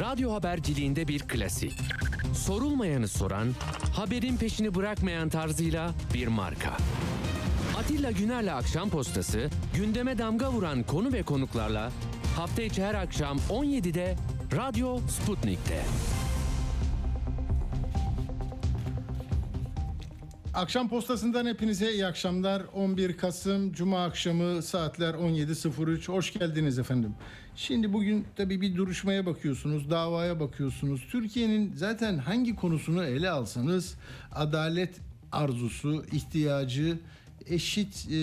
Radyo haberciliğinde bir klasik. Sorulmayanı soran, haberin peşini bırakmayan tarzıyla bir marka. Atilla Güner'le Akşam Postası, gündeme damga vuran konu ve konuklarla hafta içi her akşam 17'de Radyo Sputnik'te. Akşam postasından hepinize iyi akşamlar. 11 Kasım Cuma akşamı saatler 17.03. Hoş geldiniz efendim. Şimdi bugün tabii bir duruşmaya bakıyorsunuz, davaya bakıyorsunuz. Türkiye'nin zaten hangi konusunu ele alsanız adalet arzusu, ihtiyacı, eşit e,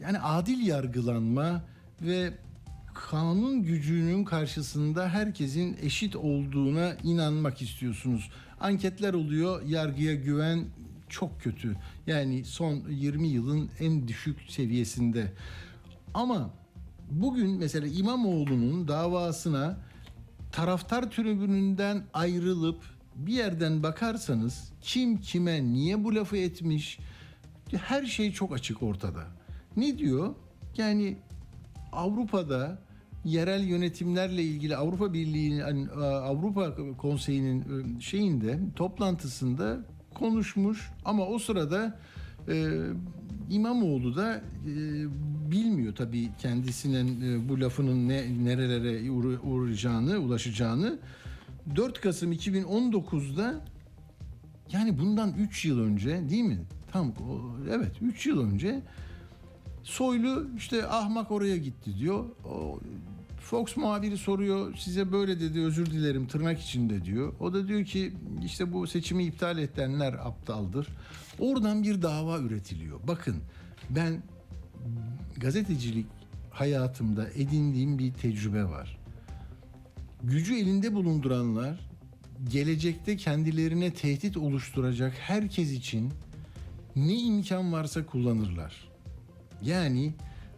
yani adil yargılanma ve kanun gücünün karşısında herkesin eşit olduğuna inanmak istiyorsunuz. Anketler oluyor, yargıya güven çok kötü. Yani son 20 yılın en düşük seviyesinde. Ama bugün mesela İmamoğlu'nun davasına taraftar tribününden ayrılıp bir yerden bakarsanız kim kime niye bu lafı etmiş her şey çok açık ortada. Ne diyor? Yani Avrupa'da yerel yönetimlerle ilgili Avrupa Birliği'nin Avrupa Konseyi'nin şeyinde toplantısında konuşmuş ama o sırada e, İmamoğlu da e, bilmiyor tabii kendisinin e, bu lafının ne nerelere uğrayacağını, ulaşacağını. 4 Kasım 2019'da yani bundan 3 yıl önce değil mi? Tam evet 3 yıl önce Soylu işte ahmak oraya gitti diyor. O, Fox muhabiri soruyor size böyle dedi özür dilerim tırnak içinde diyor. O da diyor ki işte bu seçimi iptal edenler aptaldır. Oradan bir dava üretiliyor. Bakın ben gazetecilik hayatımda edindiğim bir tecrübe var. Gücü elinde bulunduranlar gelecekte kendilerine tehdit oluşturacak herkes için ne imkan varsa kullanırlar. Yani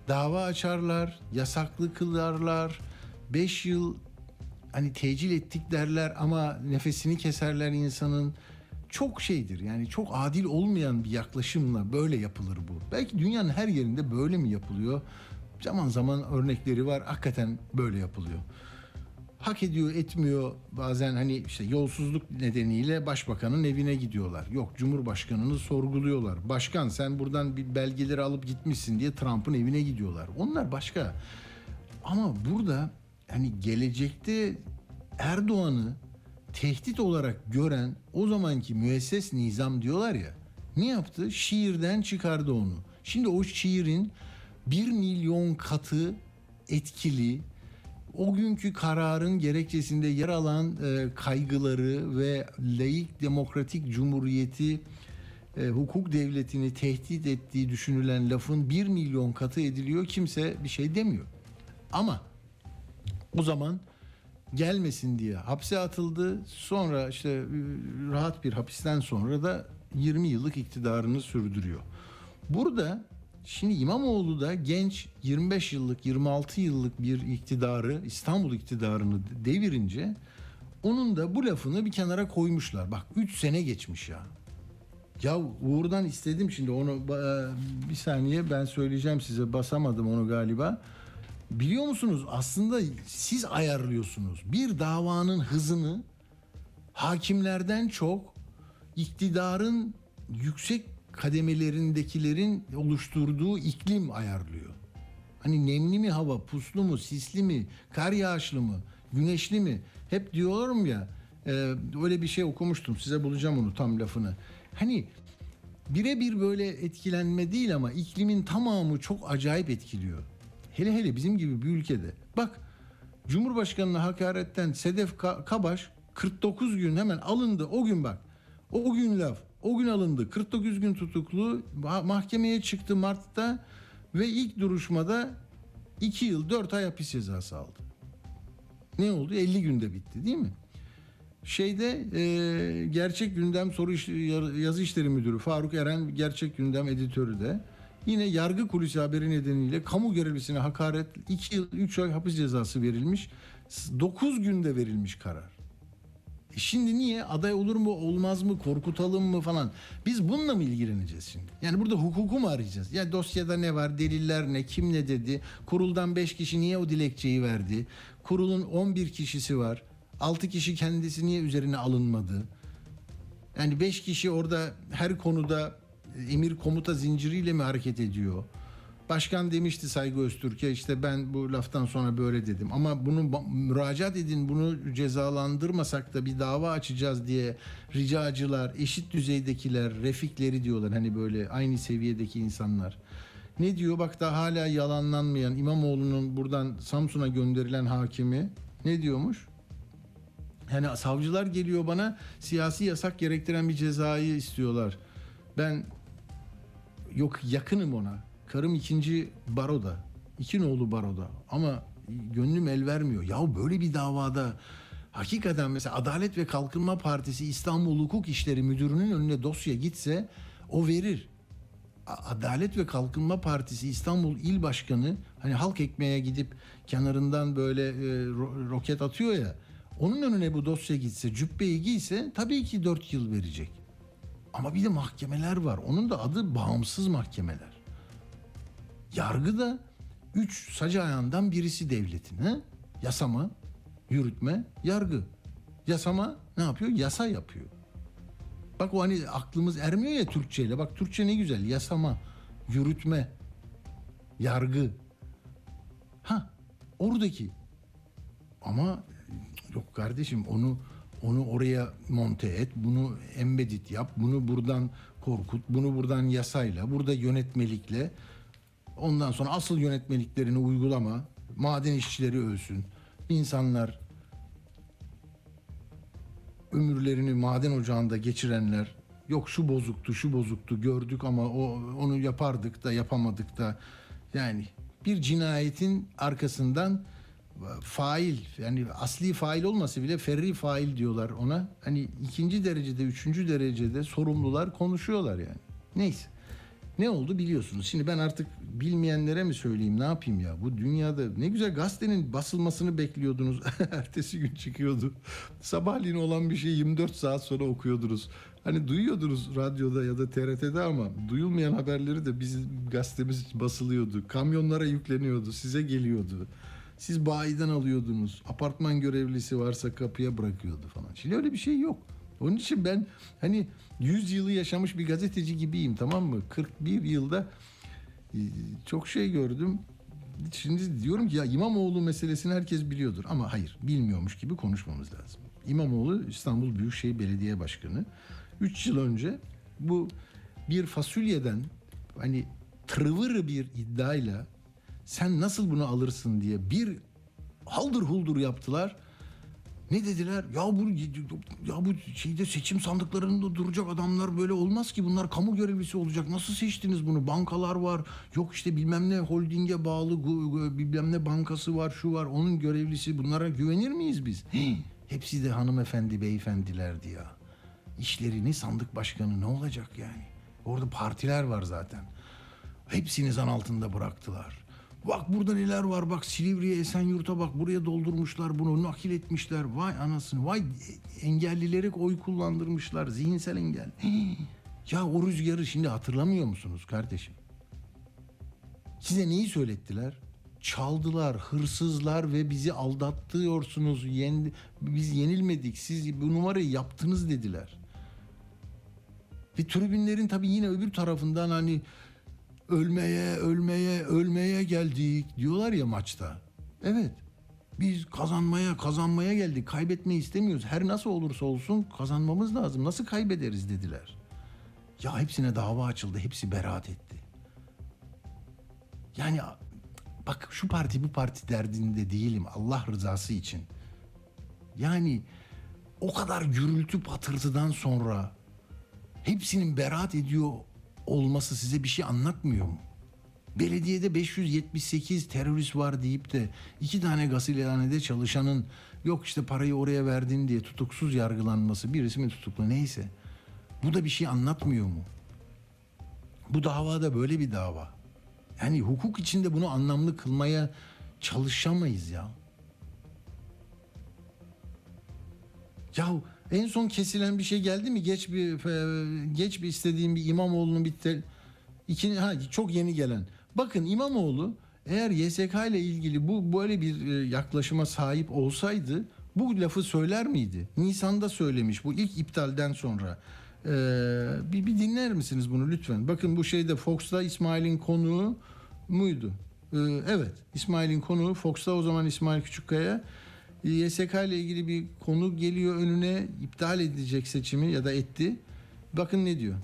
dava açarlar, yasaklı kılarlar. 5 yıl hani tecil ettik derler ama nefesini keserler insanın. Çok şeydir yani çok adil olmayan bir yaklaşımla böyle yapılır bu. Belki dünyanın her yerinde böyle mi yapılıyor? Zaman zaman örnekleri var hakikaten böyle yapılıyor. Hak ediyor etmiyor bazen hani işte yolsuzluk nedeniyle başbakanın evine gidiyorlar. Yok cumhurbaşkanını sorguluyorlar. Başkan sen buradan bir belgeleri alıp gitmişsin diye Trump'ın evine gidiyorlar. Onlar başka. Ama burada hani gelecekte Erdoğan'ı tehdit olarak gören o zamanki müesses nizam diyorlar ya ne yaptı? Şiirden çıkardı onu. Şimdi o şiirin bir milyon katı etkili o günkü kararın gerekçesinde yer alan e, kaygıları ve laik demokratik cumhuriyeti e, hukuk devletini tehdit ettiği düşünülen lafın bir milyon katı ediliyor. Kimse bir şey demiyor. Ama o zaman gelmesin diye hapse atıldı. Sonra işte e, rahat bir hapisten sonra da 20 yıllık iktidarını sürdürüyor. Burada Şimdi İmamoğlu da genç 25 yıllık 26 yıllık bir iktidarı İstanbul iktidarını devirince onun da bu lafını bir kenara koymuşlar. Bak 3 sene geçmiş ya. Ya Uğur'dan istedim şimdi onu e, bir saniye ben söyleyeceğim size basamadım onu galiba. Biliyor musunuz aslında siz ayarlıyorsunuz. Bir davanın hızını hakimlerden çok iktidarın yüksek kademelerindekilerin oluşturduğu iklim ayarlıyor. Hani nemli mi hava, puslu mu, sisli mi, kar yağışlı mı, güneşli mi? Hep diyorum ya e, öyle bir şey okumuştum size bulacağım onu tam lafını. Hani birebir böyle etkilenme değil ama iklimin tamamı çok acayip etkiliyor. Hele hele bizim gibi bir ülkede. Bak Cumhurbaşkanı'na hakaretten Sedef Kabaş 49 gün hemen alındı o gün bak. O gün laf. O gün alındı. 49 gün tutuklu mahkemeye çıktı Mart'ta ve ilk duruşmada 2 yıl 4 ay hapis cezası aldı. Ne oldu? 50 günde bitti değil mi? Şeyde e, Gerçek Gündem Soru İş, Yazı İşleri Müdürü Faruk Eren Gerçek Gündem editörü de yine yargı kulisi haberi nedeniyle kamu görevlisine hakaret 2 yıl 3 ay hapis cezası verilmiş. 9 günde verilmiş karar. E şimdi niye aday olur mu olmaz mı korkutalım mı falan. Biz bununla mı ilgileneceğiz şimdi? Yani burada hukuku mu arayacağız? Ya dosyada ne var deliller ne kim ne dedi kuruldan 5 kişi niye o dilekçeyi verdi kurulun 11 kişisi var 6 kişi kendisi niye üzerine alınmadı? Yani 5 kişi orada her konuda emir komuta zinciriyle mi hareket ediyor? Başkan demişti Saygı Öztürk'e işte ben bu laftan sonra böyle dedim. Ama bunu müracaat edin bunu cezalandırmasak da bir dava açacağız diye ricacılar, eşit düzeydekiler, refikleri diyorlar. Hani böyle aynı seviyedeki insanlar. Ne diyor bak da hala yalanlanmayan İmamoğlu'nun buradan Samsun'a gönderilen hakimi ne diyormuş? Yani savcılar geliyor bana siyasi yasak gerektiren bir cezayı istiyorlar. Ben yok yakınım ona. Karım ikinci baroda. İki nolu baroda. Ama gönlüm el vermiyor. Ya böyle bir davada hakikaten mesela Adalet ve Kalkınma Partisi İstanbul Hukuk İşleri Müdürü'nün önüne dosya gitse o verir. Adalet ve Kalkınma Partisi İstanbul İl Başkanı hani halk ekmeğe gidip kenarından böyle e, ro- roket atıyor ya. Onun önüne bu dosya gitse, cübbeyi giyse tabii ki 4 yıl verecek. Ama bir de mahkemeler var. Onun da adı bağımsız mahkemeler. Yargı da üç sac ayağından birisi devletin. He? Yasama, yürütme, yargı. Yasama ne yapıyor? Yasa yapıyor. Bak o hani aklımız ermiyor ya Türkçeyle. Bak Türkçe ne güzel. Yasama, yürütme, yargı. Ha oradaki. Ama yok kardeşim onu onu oraya monte et, bunu embedded yap, bunu buradan korkut, bunu buradan yasayla, burada yönetmelikle. Ondan sonra asıl yönetmeliklerini uygulama. Maden işçileri ölsün. İnsanlar ömürlerini maden ocağında geçirenler yok şu bozuktu şu bozuktu gördük ama o onu yapardık da yapamadık da yani bir cinayetin arkasından fail yani asli fail olmasa bile ferri fail diyorlar ona. Hani ikinci derecede, üçüncü derecede sorumlular konuşuyorlar yani. Neyse. Ne oldu biliyorsunuz. Şimdi ben artık bilmeyenlere mi söyleyeyim ne yapayım ya. Bu dünyada ne güzel gazetenin basılmasını bekliyordunuz. Ertesi gün çıkıyordu. Sabahleyin olan bir şey 24 saat sonra okuyordunuz. Hani duyuyordunuz radyoda ya da TRT'de ama duyulmayan haberleri de bizim gazetemiz basılıyordu. Kamyonlara yükleniyordu, size geliyordu. Siz bayiden alıyordunuz. Apartman görevlisi varsa kapıya bırakıyordu falan. Şimdi öyle bir şey yok. Onun için ben hani 100 yılı yaşamış bir gazeteci gibiyim tamam mı? 41 yılda e, çok şey gördüm. Şimdi diyorum ki ya İmamoğlu meselesini herkes biliyordur ama hayır bilmiyormuş gibi konuşmamız lazım. İmamoğlu İstanbul Büyükşehir Belediye Başkanı 3 yıl önce bu bir fasulyeden hani tırvır bir iddiayla sen nasıl bunu alırsın diye bir haldır huldur yaptılar. Ne dediler? Ya bu ya bu şeyde seçim sandıklarında duracak adamlar böyle olmaz ki. Bunlar kamu görevlisi olacak. Nasıl seçtiniz bunu? Bankalar var. Yok işte bilmem ne holdinge bağlı bilmem ne bankası var, şu var. Onun görevlisi. Bunlara güvenir miyiz biz? Hii, Hepsi de hanımefendi, beyefendilerdi ya. İşlerini sandık başkanı ne olacak yani? Orada partiler var zaten. Hepsini zan altında bıraktılar. Bak burada neler var bak Silivri'ye Esenyurt'a bak buraya doldurmuşlar bunu nakil etmişler. Vay anasını vay engellileri oy kullandırmışlar zihinsel engel. Ya o rüzgarı şimdi hatırlamıyor musunuz kardeşim? Size neyi söylettiler? Çaldılar, hırsızlar ve bizi aldattıyorsunuz. Yen, biz yenilmedik. Siz bu numarayı yaptınız dediler. Ve tribünlerin tabii yine öbür tarafından hani ölmeye, ölmeye, ölmeye geldik diyorlar ya maçta. Evet. Biz kazanmaya, kazanmaya geldik. Kaybetmeyi istemiyoruz. Her nasıl olursa olsun kazanmamız lazım. Nasıl kaybederiz dediler. Ya hepsine dava açıldı. Hepsi beraat etti. Yani bak şu parti bu parti derdinde değilim. Allah rızası için. Yani o kadar gürültü patırtıdan sonra hepsinin beraat ediyor olması size bir şey anlatmıyor mu? Belediyede 578 terörist var deyip de iki tane gasilhanede çalışanın yok işte parayı oraya verdin diye tutuksuz yargılanması birisi mi tutuklu neyse. Bu da bir şey anlatmıyor mu? Bu davada böyle bir dava. Yani hukuk içinde bunu anlamlı kılmaya çalışamayız ya. Ya en son kesilen bir şey geldi mi? Geç bir e, geç bir istediğim bir İmamoğlu'nun bir tel, ha, çok yeni gelen. Bakın İmamoğlu eğer YSK ile ilgili bu böyle bir e, yaklaşıma sahip olsaydı bu lafı söyler miydi? Nisan'da söylemiş bu ilk iptalden sonra. Ee, bir, bir dinler misiniz bunu lütfen? Bakın bu şeyde Fox'ta İsmail'in konuğu muydu? Ee, evet İsmail'in konuğu Fox'ta o zaman İsmail Küçükkaya YSK ile ilgili bir konu geliyor önüne iptal edecek seçimi ya da etti. Bakın ne diyor.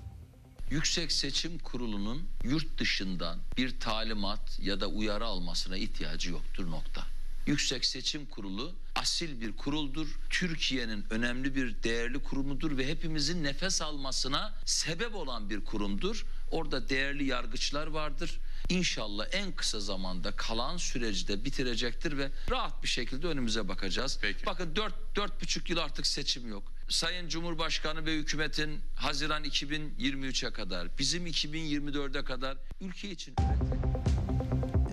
Yüksek Seçim Kurulu'nun yurt dışından bir talimat ya da uyarı almasına ihtiyacı yoktur nokta. Yüksek Seçim Kurulu asil bir kuruldur. Türkiye'nin önemli bir değerli kurumudur ve hepimizin nefes almasına sebep olan bir kurumdur. Orada değerli yargıçlar vardır. İnşallah en kısa zamanda kalan süreci de bitirecektir ve rahat bir şekilde önümüze bakacağız. Peki. Bakın dört, dört buçuk yıl artık seçim yok. Sayın Cumhurbaşkanı ve hükümetin Haziran 2023'e kadar, bizim 2024'e kadar ülke için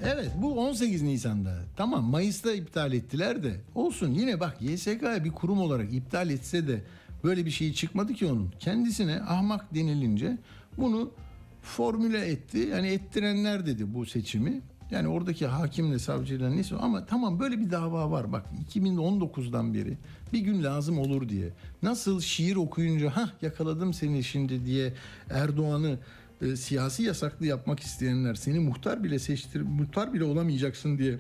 Evet bu 18 Nisan'da. Tamam Mayıs'ta iptal ettiler de olsun yine bak YSK'ya bir kurum olarak iptal etse de böyle bir şey çıkmadı ki onun. Kendisine ahmak denilince bunu formüle etti. Yani ettirenler dedi bu seçimi. Yani oradaki hakimle savcıyla neyse ama tamam böyle bir dava var bak 2019'dan beri bir gün lazım olur diye. Nasıl şiir okuyunca ha yakaladım seni şimdi diye Erdoğan'ı e, siyasi yasaklı yapmak isteyenler seni muhtar bile seçtir muhtar bile olamayacaksın diye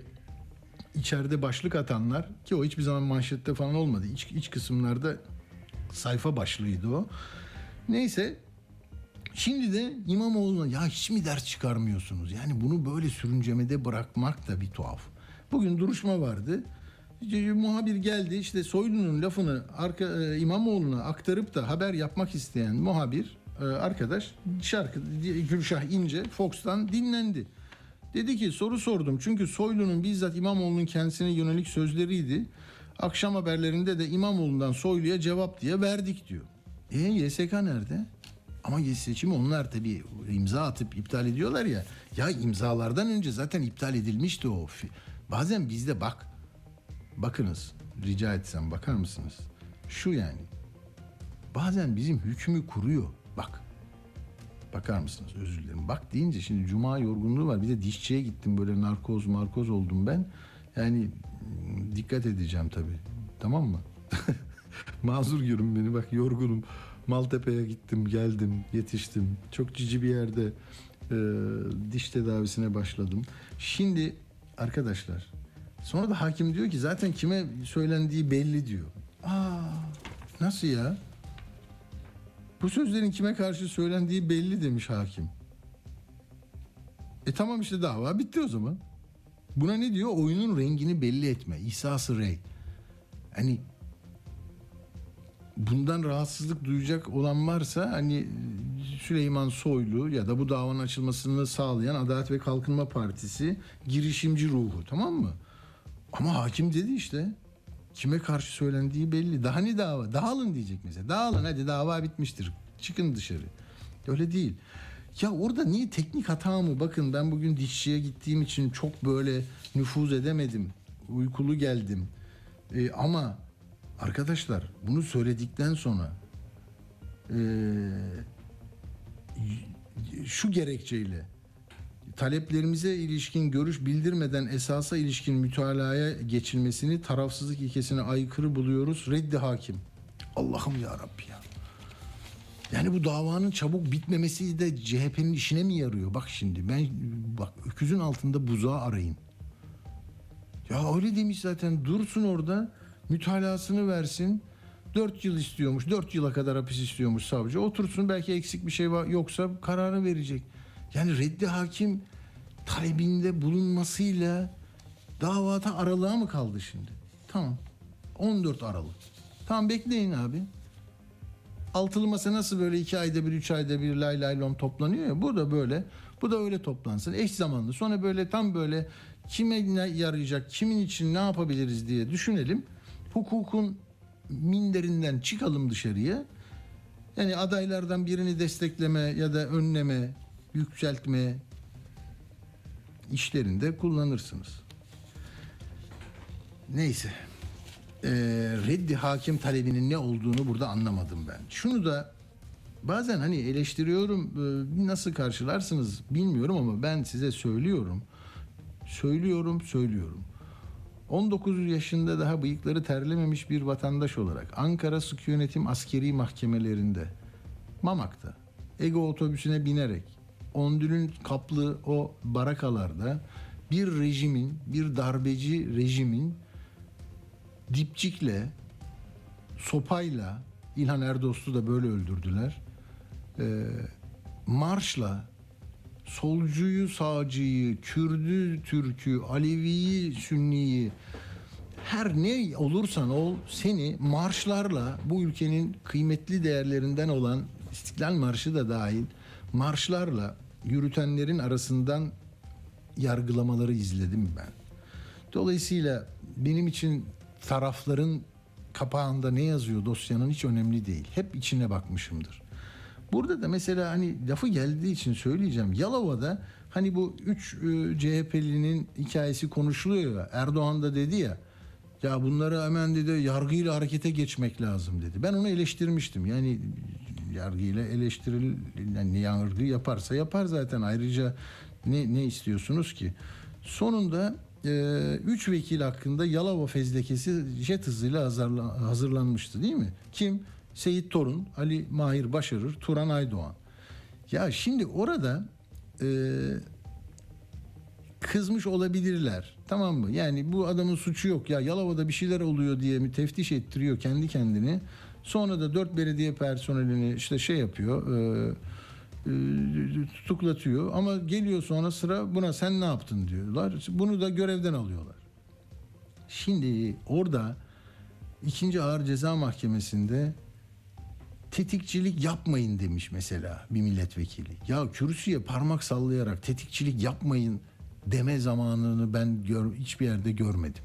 içeride başlık atanlar ki o hiçbir zaman manşette falan olmadı. İç, iç kısımlarda sayfa başlığıydı o. Neyse Şimdi de İmamoğlu'na ya hiç mi ders çıkarmıyorsunuz? Yani bunu böyle sürüncemede bırakmak da bir tuhaf. Bugün duruşma vardı. İşte muhabir geldi işte Soylu'nun lafını arka, e, İmamoğlu'na aktarıp da haber yapmak isteyen muhabir e, arkadaş şarkı Gülşah İnce Fox'tan dinlendi. Dedi ki soru sordum çünkü Soylu'nun bizzat İmamoğlu'nun kendisine yönelik sözleriydi. Akşam haberlerinde de İmamoğlu'ndan Soylu'ya cevap diye verdik diyor. E YSK nerede? Ama seçimi onlar tabii imza atıp iptal ediyorlar ya. Ya imzalardan önce zaten iptal edilmişti o. Bazen bizde bak. Bakınız rica etsem bakar mısınız? Şu yani. Bazen bizim hükmü kuruyor. Bak. Bakar mısınız? Özür dilerim. Bak deyince şimdi cuma yorgunluğu var. Bir de dişçiye gittim böyle narkoz markoz oldum ben. Yani dikkat edeceğim tabii. Tamam mı? Mazur görün beni bak yorgunum. Maltepe'ye gittim geldim yetiştim. Çok cici bir yerde e, diş tedavisine başladım. Şimdi arkadaşlar sonra da hakim diyor ki zaten kime söylendiği belli diyor. Aa nasıl ya? Bu sözlerin kime karşı söylendiği belli demiş hakim. E tamam işte dava bitti o zaman. Buna ne diyor? Oyunun rengini belli etme. İhsası rey. Hani bundan rahatsızlık duyacak olan varsa hani Süleyman Soylu ya da bu davanın açılmasını sağlayan Adalet ve Kalkınma Partisi girişimci ruhu tamam mı? Ama hakim dedi işte kime karşı söylendiği belli. Daha ne dava? Dağılın diyecek mesela. Dağılın hadi dava bitmiştir. Çıkın dışarı. Öyle değil. Ya orada niye teknik hata mı? Bakın ben bugün dişçiye gittiğim için çok böyle nüfuz edemedim. Uykulu geldim. Ee, ama arkadaşlar bunu söyledikten sonra ee, şu gerekçeyle taleplerimize ilişkin görüş bildirmeden esasa ilişkin mütalaya geçilmesini tarafsızlık ilkesine aykırı buluyoruz. Reddi hakim. Allah'ım ya Rabbi ya. Yani bu davanın çabuk bitmemesi de CHP'nin işine mi yarıyor? Bak şimdi ben bak öküzün altında buzağı arayın. Ya öyle demiş zaten dursun orada mütalasını versin. 4 yıl istiyormuş. 4 yıla kadar hapis istiyormuş savcı. Otursun belki eksik bir şey var yoksa kararı verecek. Yani reddi hakim talebinde bulunmasıyla davata aralığa mı kaldı şimdi? Tamam. 14 Aralık. Tamam bekleyin abi. Altılı masa nasıl böyle iki ayda bir, üç ayda bir lay lay lom toplanıyor ya. Bu da böyle. Bu da öyle toplansın. Eş zamanlı. Sonra böyle tam böyle kime ne yarayacak, kimin için ne yapabiliriz diye düşünelim. Hukukun minderinden çıkalım dışarıya. Yani adaylardan birini destekleme ya da önleme, yükseltme işlerinde kullanırsınız. Neyse. Ee, reddi hakim talebinin ne olduğunu burada anlamadım ben. Şunu da bazen hani eleştiriyorum e, nasıl karşılarsınız bilmiyorum ama ben size söylüyorum. Söylüyorum, söylüyorum. 19 yaşında daha bıyıkları terlememiş bir vatandaş olarak Ankara Sıkı Yönetim Askeri Mahkemelerinde Mamak'ta Ego otobüsüne binerek Ondül'ün kaplı o barakalarda bir rejimin, bir darbeci rejimin dipçikle, sopayla, İlhan Erdost'u da böyle öldürdüler. Ee, marşla solcuyu, sağcıyı, Kürdü, Türk'ü, Alevi'yi, Sünni'yi her ne olursan ol seni marşlarla bu ülkenin kıymetli değerlerinden olan İstiklal Marşı da dahil marşlarla yürütenlerin arasından yargılamaları izledim ben. Dolayısıyla benim için tarafların kapağında ne yazıyor dosyanın hiç önemli değil. Hep içine bakmışımdır. Burada da mesela hani lafı geldiği için söyleyeceğim. Yalova'da hani bu üç e, CHP'linin hikayesi konuşuluyor ya. Erdoğan da dedi ya ya bunları hemen dedi yargıyla harekete geçmek lazım dedi. Ben onu eleştirmiştim. Yani yargıyla eleştiril yani yargı yaparsa yapar zaten. Ayrıca ne ne istiyorsunuz ki? Sonunda e, üç vekil hakkında Yalova fezlekesi jet hızıyla hazırla- hazırlanmıştı değil mi? Kim? Seyit Torun, Ali Mahir Başarır, Turan Aydoğan. Ya şimdi orada e, kızmış olabilirler. Tamam mı? Yani bu adamın suçu yok. Ya Yalova'da bir şeyler oluyor diye mi teftiş ettiriyor kendi kendini. Sonra da dört belediye personelini işte şey yapıyor. E, e, tutuklatıyor ama geliyor sonra sıra buna sen ne yaptın diyorlar. Bunu da görevden alıyorlar. Şimdi orada ikinci ağır ceza mahkemesinde tetikçilik yapmayın demiş mesela bir milletvekili. Ya kürsüye parmak sallayarak tetikçilik yapmayın deme zamanını ben gör, hiçbir yerde görmedim.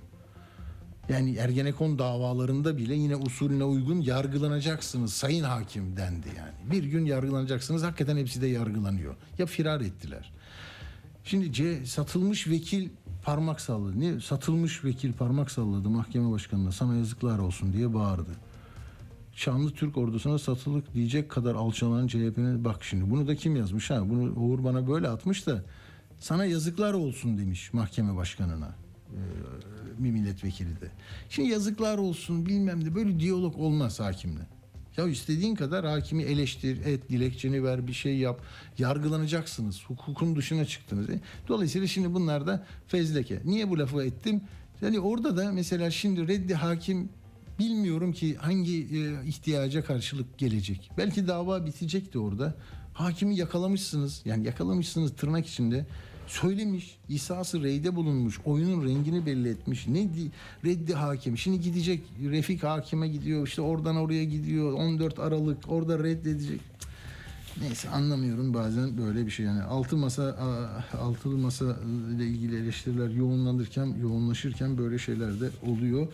Yani Ergenekon davalarında bile yine usulüne uygun yargılanacaksınız sayın hakim dendi yani. Bir gün yargılanacaksınız hakikaten hepsi de yargılanıyor. Ya firar ettiler. Şimdi C satılmış vekil parmak salladı. Ne satılmış vekil parmak salladı mahkeme başkanına sana yazıklar olsun diye bağırdı. Şanlı Türk ordusuna satılık diyecek kadar alçalan CHP'nin bak şimdi bunu da kim yazmış ha bunu Uğur bana böyle atmış da sana yazıklar olsun demiş mahkeme başkanına Ee, bir milletvekili de. Şimdi yazıklar olsun bilmem de böyle diyalog olmaz hakimle. Ya istediğin kadar hakimi eleştir, et, dilekçeni ver, bir şey yap. Yargılanacaksınız. Hukukun dışına çıktınız. E, Dolayısıyla şimdi bunlar da fezleke. Niye bu lafı ettim? Yani orada da mesela şimdi reddi hakim bilmiyorum ki hangi e, ihtiyaca karşılık gelecek. Belki dava bitecekti orada. Hakimi yakalamışsınız. Yani yakalamışsınız tırnak içinde. Söylemiş, İsa'sı reyde bulunmuş, oyunun rengini belli etmiş. Ne di, reddi hakim. Şimdi gidecek Refik hakime gidiyor, işte oradan oraya gidiyor. 14 Aralık orada reddedecek. Neyse anlamıyorum bazen böyle bir şey yani altı masa altılı masa ile ilgili eleştiriler yoğunlanırken yoğunlaşırken böyle şeyler de oluyor.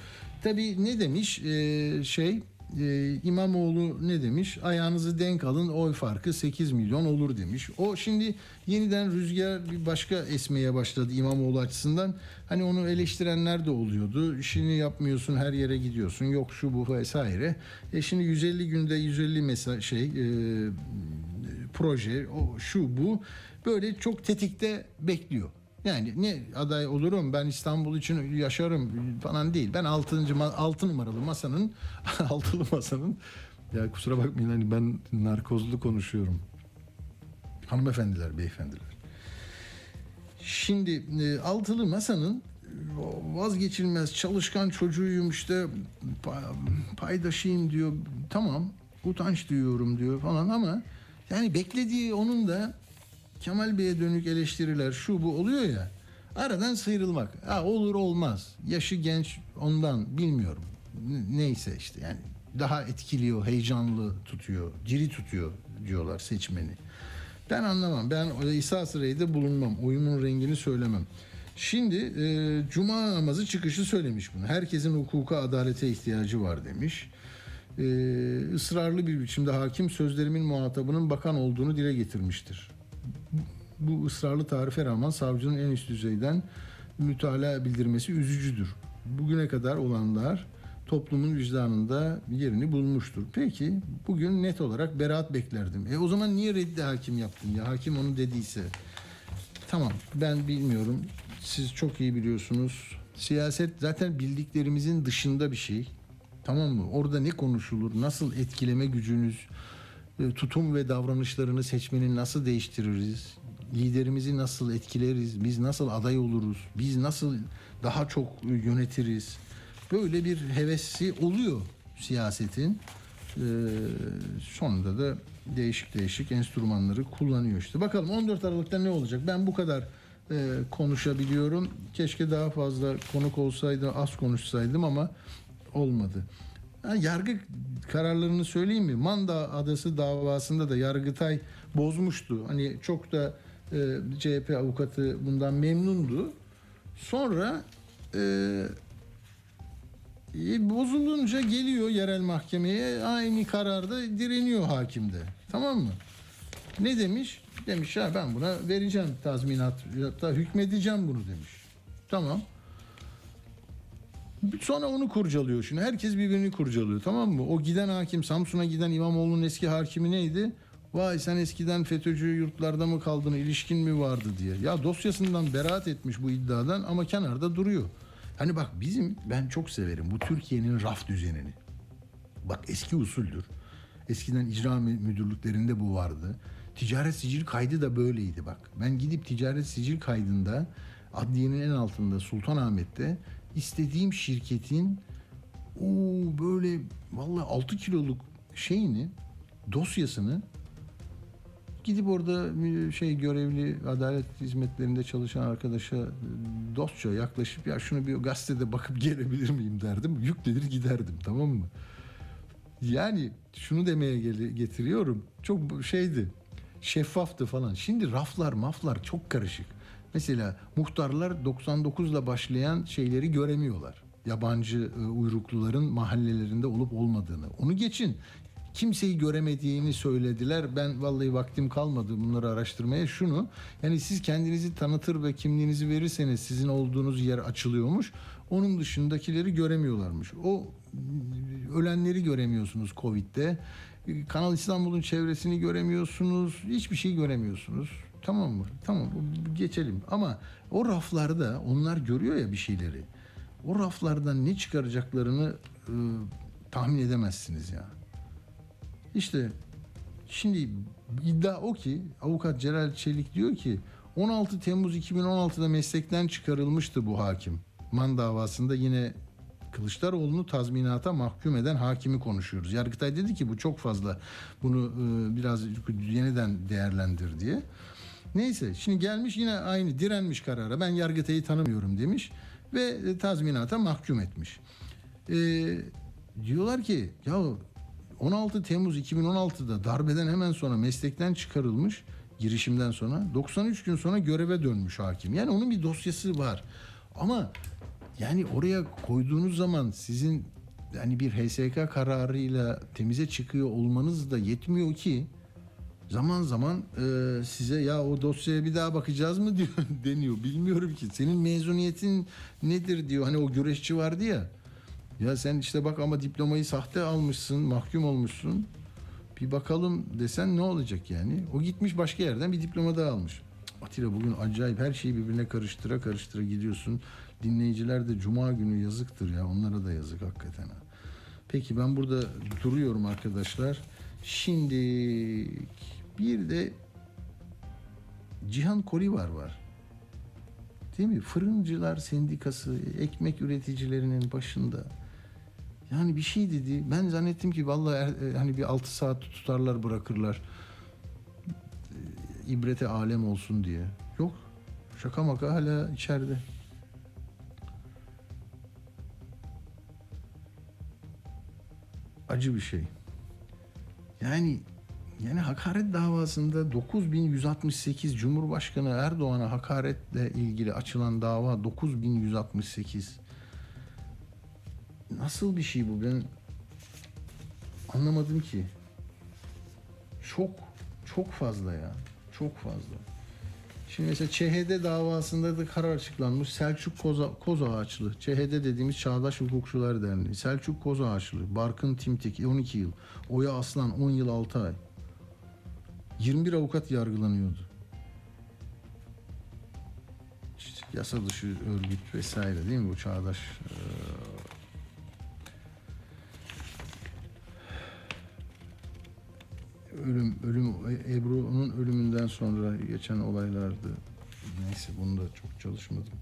Tabii ne demiş Ee, şey e, İmamoğlu ne demiş ayağınızı denk alın oy farkı 8 milyon olur demiş. O şimdi yeniden rüzgar bir başka esmeye başladı İmamoğlu açısından. Hani onu eleştirenler de oluyordu. İşini yapmıyorsun her yere gidiyorsun yok şu bu vesaire. E şimdi 150 günde 150 mesela şey e, proje o şu bu böyle çok tetikte bekliyor. Yani ne aday olurum ben İstanbul için yaşarım falan değil. Ben 6. 6 numaralı masanın altılı masanın ya kusura bakmayın hani ben narkozlu konuşuyorum. Hanımefendiler, beyefendiler. Şimdi e, altılı masanın vazgeçilmez çalışkan çocuğuyum işte pa- paydaşıyım diyor. Tamam utanç duyuyorum diyor falan ama yani beklediği onun da Kemal Bey'e dönük eleştiriler şu bu oluyor ya. Aradan sıyrılmak. Ha, olur olmaz. Yaşı genç ondan bilmiyorum. Neyse işte yani daha etkiliyor, heyecanlı tutuyor, diri tutuyor diyorlar seçmeni. Ben anlamam. Ben İsa Sıray'da bulunmam. Oyumun rengini söylemem. Şimdi e, Cuma namazı çıkışı söylemiş bunu. Herkesin hukuka, adalete ihtiyacı var demiş. E, ısrarlı bir biçimde hakim sözlerimin muhatabının bakan olduğunu dile getirmiştir. Bu ısrarlı tarife rağmen savcının en üst düzeyden mütalaa bildirmesi üzücüdür. Bugüne kadar olanlar toplumun vicdanında yerini bulmuştur. Peki bugün net olarak beraat beklerdim. E o zaman niye reddi hakim yaptın ya? Hakim onu dediyse. Tamam ben bilmiyorum. Siz çok iyi biliyorsunuz. Siyaset zaten bildiklerimizin dışında bir şey. Tamam mı? Orada ne konuşulur? Nasıl etkileme gücünüz, tutum ve davranışlarını seçmenin nasıl değiştiririz? Liderimizi nasıl etkileriz? Biz nasıl aday oluruz? Biz nasıl daha çok e, yönetiriz? Böyle bir hevesi oluyor siyasetin. Ee, sonunda da değişik değişik enstrümanları kullanıyor işte. Bakalım 14 Aralık'ta ne olacak? Ben bu kadar e, konuşabiliyorum. Keşke daha fazla konuk olsaydı, az konuşsaydım ama olmadı. Ha, yargı kararlarını söyleyeyim mi? Manda Adası davasında da Yargıtay bozmuştu. Hani çok da e, CHP avukatı bundan memnundu. Sonra e, e, bozulunca geliyor yerel mahkemeye aynı kararda direniyor hakimde. Tamam mı? Ne demiş? Demiş ya ben buna vereceğim tazminat hatta hükmedeceğim bunu demiş. Tamam. Sonra onu kurcalıyor şimdi. Herkes birbirini kurcalıyor tamam mı? O giden hakim Samsun'a giden İmamoğlu'nun eski hakimi neydi? Vay sen eskiden FETÖ'cü yurtlarda mı kaldın ilişkin mi vardı diye. Ya dosyasından beraat etmiş bu iddiadan ama kenarda duruyor. Hani bak bizim ben çok severim bu Türkiye'nin raf düzenini. Bak eski usuldür. Eskiden icra mü- müdürlüklerinde bu vardı. Ticaret sicil kaydı da böyleydi bak. Ben gidip ticaret sicil kaydında adliyenin en altında Sultanahmet'te istediğim şirketin o böyle vallahi 6 kiloluk şeyini dosyasını gidip orada bir şey görevli adalet hizmetlerinde çalışan arkadaşa e, dostça yaklaşıp ya şunu bir gazetede bakıp gelebilir miyim derdim. Yüklenir giderdim tamam mı? Yani şunu demeye getiriyorum. Çok şeydi. Şeffaftı falan. Şimdi raflar, maflar çok karışık. Mesela muhtarlar 99'la başlayan şeyleri göremiyorlar. Yabancı e, uyrukluların mahallelerinde olup olmadığını. Onu geçin. Kimseyi göremediğini söylediler. Ben vallahi vaktim kalmadı bunları araştırmaya. Şunu yani siz kendinizi tanıtır ve kimliğinizi verirseniz sizin olduğunuz yer açılıyormuş. Onun dışındakileri göremiyorlarmış. O ölenleri göremiyorsunuz Covid'de. Kanal İstanbul'un çevresini göremiyorsunuz. Hiçbir şey göremiyorsunuz. Tamam mı? Tamam geçelim. Ama o raflarda onlar görüyor ya bir şeyleri. O raflardan ne çıkaracaklarını e, tahmin edemezsiniz ya. İşte şimdi iddia o ki avukat Celal Çelik diyor ki 16 Temmuz 2016'da meslekten çıkarılmıştı bu hakim. Man davasında yine Kılıçdaroğlu'nu tazminata mahkum eden hakimi konuşuyoruz. Yargıtay dedi ki bu çok fazla bunu e, biraz yeniden değerlendir diye. Neyse şimdi gelmiş yine aynı direnmiş karara ben Yargıtay'ı tanımıyorum demiş ve e, tazminata mahkum etmiş. E, diyorlar ki ya 16 Temmuz 2016'da darbeden hemen sonra meslekten çıkarılmış girişimden sonra 93 gün sonra göreve dönmüş hakim. Yani onun bir dosyası var. Ama yani oraya koyduğunuz zaman sizin yani bir HSK kararıyla temize çıkıyor olmanız da yetmiyor ki zaman zaman e, size ya o dosyaya bir daha bakacağız mı diyor deniyor. Bilmiyorum ki senin mezuniyetin nedir diyor. Hani o güreşçi vardı ya. Ya sen işte bak ama diplomayı sahte almışsın, mahkum olmuşsun. Bir bakalım desen ne olacak yani? O gitmiş başka yerden bir diploma daha almış. Atilla bugün acayip her şeyi birbirine karıştıra karıştıra gidiyorsun. Dinleyiciler de cuma günü yazıktır ya. Onlara da yazık hakikaten. ha. Peki ben burada duruyorum arkadaşlar. Şimdi bir de Cihan Kolivar var. Değil mi? Fırıncılar Sendikası ekmek üreticilerinin başında. Yani bir şey dedi. Ben zannettim ki vallahi er- e, hani bir 6 saat tutarlar bırakırlar. E, İbrete alem olsun diye. Yok. Şaka maka hala içeride. Acı bir şey. Yani yani hakaret davasında 9168 Cumhurbaşkanı Erdoğan'a hakaretle ilgili açılan dava 9168. Nasıl bir şey bu ben anlamadım ki. Çok çok fazla ya. Çok fazla. Şimdi mesela ÇHD davasında da karar açıklanmış. Selçuk Koza, Kozağaçlı, ÇHD dediğimiz Çağdaş Hukukçular Derneği. Selçuk Kozağaçlı, Barkın Timtik 12 yıl, Oya Aslan 10 yıl 6 ay. 21 avukat yargılanıyordu. İşte yasa dışı örgüt vesaire değil mi bu çağdaş ölüm ölüm Ebru'nun ölümünden sonra geçen olaylardı. Neyse bunu da çok çalışmadım.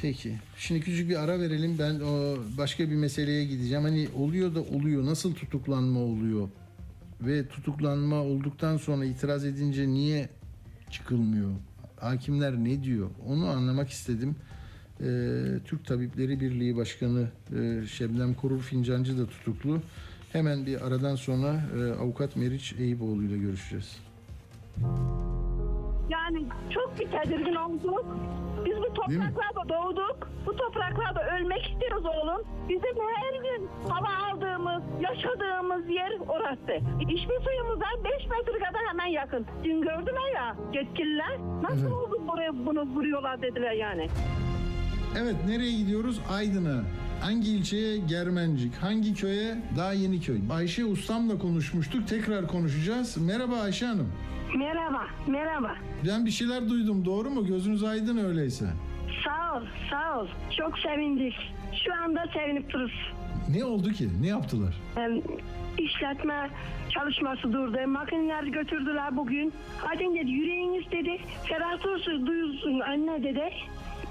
Peki. Şimdi küçük bir ara verelim. Ben o başka bir meseleye gideceğim. Hani oluyor da oluyor. Nasıl tutuklanma oluyor? Ve tutuklanma olduktan sonra itiraz edince niye çıkılmıyor? Hakimler ne diyor? Onu anlamak istedim. Ee, Türk Tabipleri Birliği Başkanı e, Şebnem Korur Fincancı da tutuklu. Hemen bir aradan sonra e, avukat Meriç Eyüboğlu ile görüşeceğiz. Yani çok bir tedirgin olduk. Biz bu topraklarda doğduk. Bu topraklarda ölmek istiyoruz oğlum. Bizim her gün hava aldığımız, yaşadığımız yer orası. İçme suyumuza 5 metre kadar hemen yakın. Dün gördüler ya yetkililer. Nasıl Evet. oldu buraya bunu vuruyorlar dediler yani. Evet nereye gidiyoruz? Aydın'a. Hangi ilçeye? Germencik. Hangi köye? Daha yeni köy. Ayşe Ustam'la konuşmuştuk. Tekrar konuşacağız. Merhaba Ayşe Hanım. Merhaba, merhaba. Ben bir şeyler duydum. Doğru mu? Gözünüz aydın öyleyse. Sağ ol, sağ ol. Çok sevindik. Şu anda sevinip dururuz. Ne oldu ki? Ne yaptılar? Em, işletme çalışması durdu. Makineler götürdüler bugün. Hadi dedi yüreğiniz dedi. Ferah olsun duyulsun anne dedi.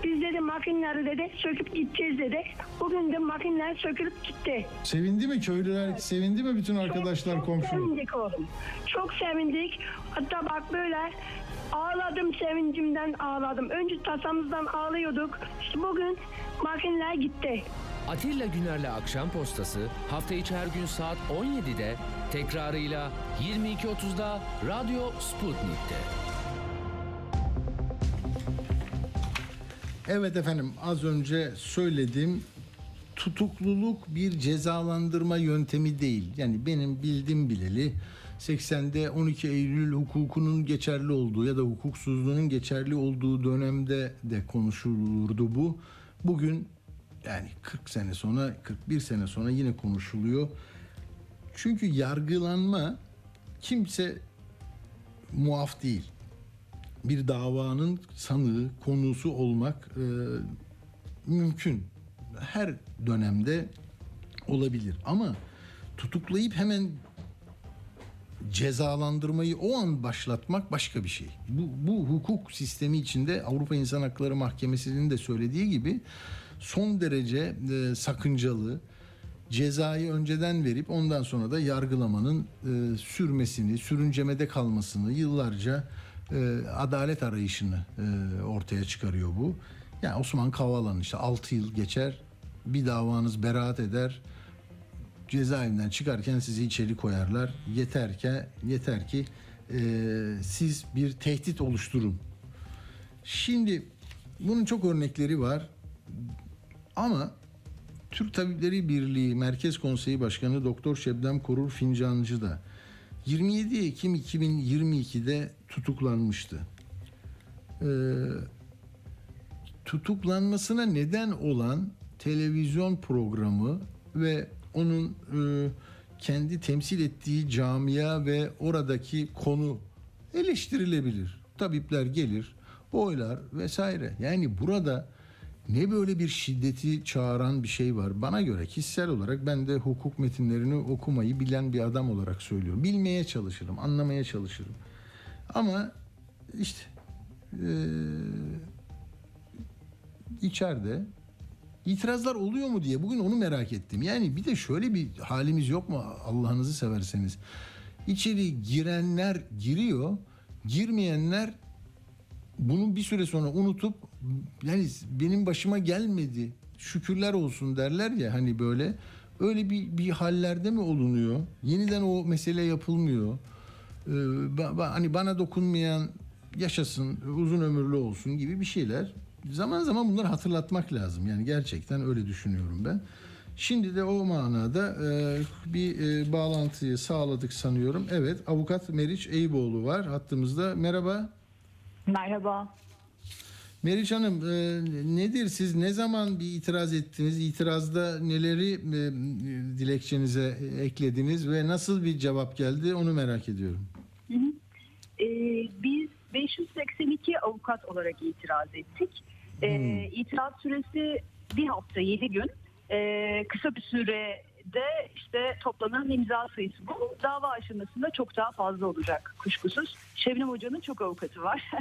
Biz dedi makineleri dedi söküp gideceğiz dedi. Bugün de makineler sökülüp gitti. Sevindi mi köylüler? Sevindi mi bütün arkadaşlar, çok, komşular? Çok sevindik oğlum. Çok sevindik. Hatta bak böyle ağladım sevincimden ağladım. Önce tasamızdan ağlıyorduk. İşte bugün makineler gitti. Atilla Güner'le Akşam Postası hafta içi her gün saat 17'de tekrarıyla 22.30'da Radyo Sputnik'te. Evet efendim az önce söyledim. Tutukluluk bir cezalandırma yöntemi değil. Yani benim bildiğim bileli 80'de 12 Eylül hukukunun geçerli olduğu ya da hukuksuzluğun geçerli olduğu dönemde de konuşulurdu bu. Bugün yani 40 sene sonra 41 sene sonra yine konuşuluyor. Çünkü yargılanma kimse muaf değil bir davanın sanığı, konusu olmak e, mümkün. Her dönemde olabilir ama tutuklayıp hemen cezalandırmayı o an başlatmak başka bir şey. Bu, bu hukuk sistemi içinde Avrupa İnsan Hakları Mahkemesi'nin de söylediği gibi son derece e, sakıncalı cezayı önceden verip ondan sonra da yargılamanın e, sürmesini, sürüncemede kalmasını yıllarca e, adalet arayışını e, ortaya çıkarıyor bu. Yani Osman Kavala'nın işte 6 yıl geçer bir davanız beraat eder cezaevinden çıkarken sizi içeri koyarlar. Yeter ki yeter ki e, siz bir tehdit oluşturun. Şimdi bunun çok örnekleri var. Ama Türk Tabipleri Birliği Merkez Konseyi Başkanı Doktor Şebnem Korur Fincancı da 27 Ekim 2022'de tutuklanmıştı. Ee, tutuklanmasına neden olan televizyon programı ve onun e, kendi temsil ettiği camia ve oradaki konu eleştirilebilir. Tabipler gelir, oylar vesaire. Yani burada ne böyle bir şiddeti çağıran bir şey var. Bana göre kişisel olarak ben de hukuk metinlerini okumayı bilen bir adam olarak söylüyorum. Bilmeye çalışırım, anlamaya çalışırım. Ama işte eee içeride itirazlar oluyor mu diye bugün onu merak ettim. Yani bir de şöyle bir halimiz yok mu Allah'ınızı severseniz. İçeri girenler giriyor, girmeyenler bunu bir süre sonra unutup yani benim başıma gelmedi şükürler olsun derler ya hani böyle öyle bir, bir hallerde mi olunuyor? Yeniden o mesele yapılmıyor. Ee, ba- ba- hani bana dokunmayan yaşasın, uzun ömürlü olsun gibi bir şeyler. Zaman zaman bunları hatırlatmak lazım. Yani gerçekten öyle düşünüyorum ben. Şimdi de o manada e, bir e, bağlantıyı sağladık sanıyorum. Evet, avukat Meriç Eyüboğlu var hattımızda. Merhaba. Merhaba. Meriç Hanım e, nedir siz ne zaman bir itiraz ettiniz? İtirazda neleri e, dilekçenize eklediniz ve nasıl bir cevap geldi onu merak ediyorum. Ee, biz 582 avukat olarak itiraz ettik. E, itiraz süresi bir hafta 7 gün. E, kısa bir sürede işte toplanan imza sayısı bu. Dava aşamasında çok daha fazla olacak kuşkusuz. Şebnem Hoca'nın çok avukatı var.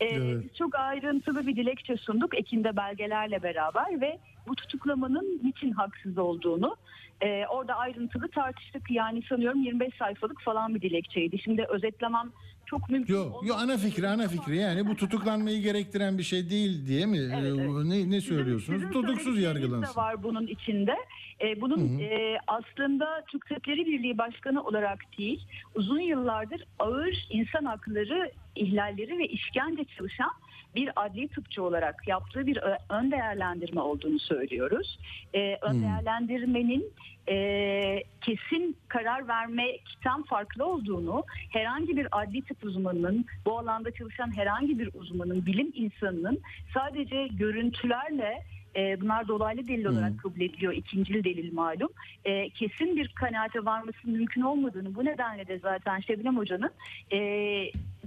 E, Evet. Biz çok ayrıntılı bir dilekçe sunduk ekinde belgelerle beraber ve bu tutuklamanın niçin haksız olduğunu e, orada ayrıntılı tartıştık. Yani sanıyorum 25 sayfalık falan bir dilekçeydi. Şimdi özetlemem çok mümkün Yok, yo ana fikri ana fikri yani bu tutuklanmayı gerektiren bir şey değil diye mi? Evet, Ee, evet. Ne ne Sizin- söylüyorsunuz? sizin Tutuksuz söyledikleriniz yargılansın. de var bunun içinde. Ee, bunun e, aslında Türk Tabipleri Birliği Başkanı olarak değil, uzun yıllardır ağır insan hakları ihlalleri ve işkence çalışan bir adli tıpçı olarak yaptığı bir ö- ön değerlendirme olduğunu söylüyoruz. Ee, ön Hmm. değerlendirmenin e, kesin karar vermekten farklı olduğunu, herhangi bir adli tıp uzmanının, bu alanda çalışan herhangi bir uzmanın, bilim insanının sadece görüntülerle e, bunlar dolaylı delil olarak kabul ediliyor. ikincil delil malum. E, kesin bir kanaate varmasının mümkün olmadığını bu nedenle de zaten Şebnem Hoca'nın e,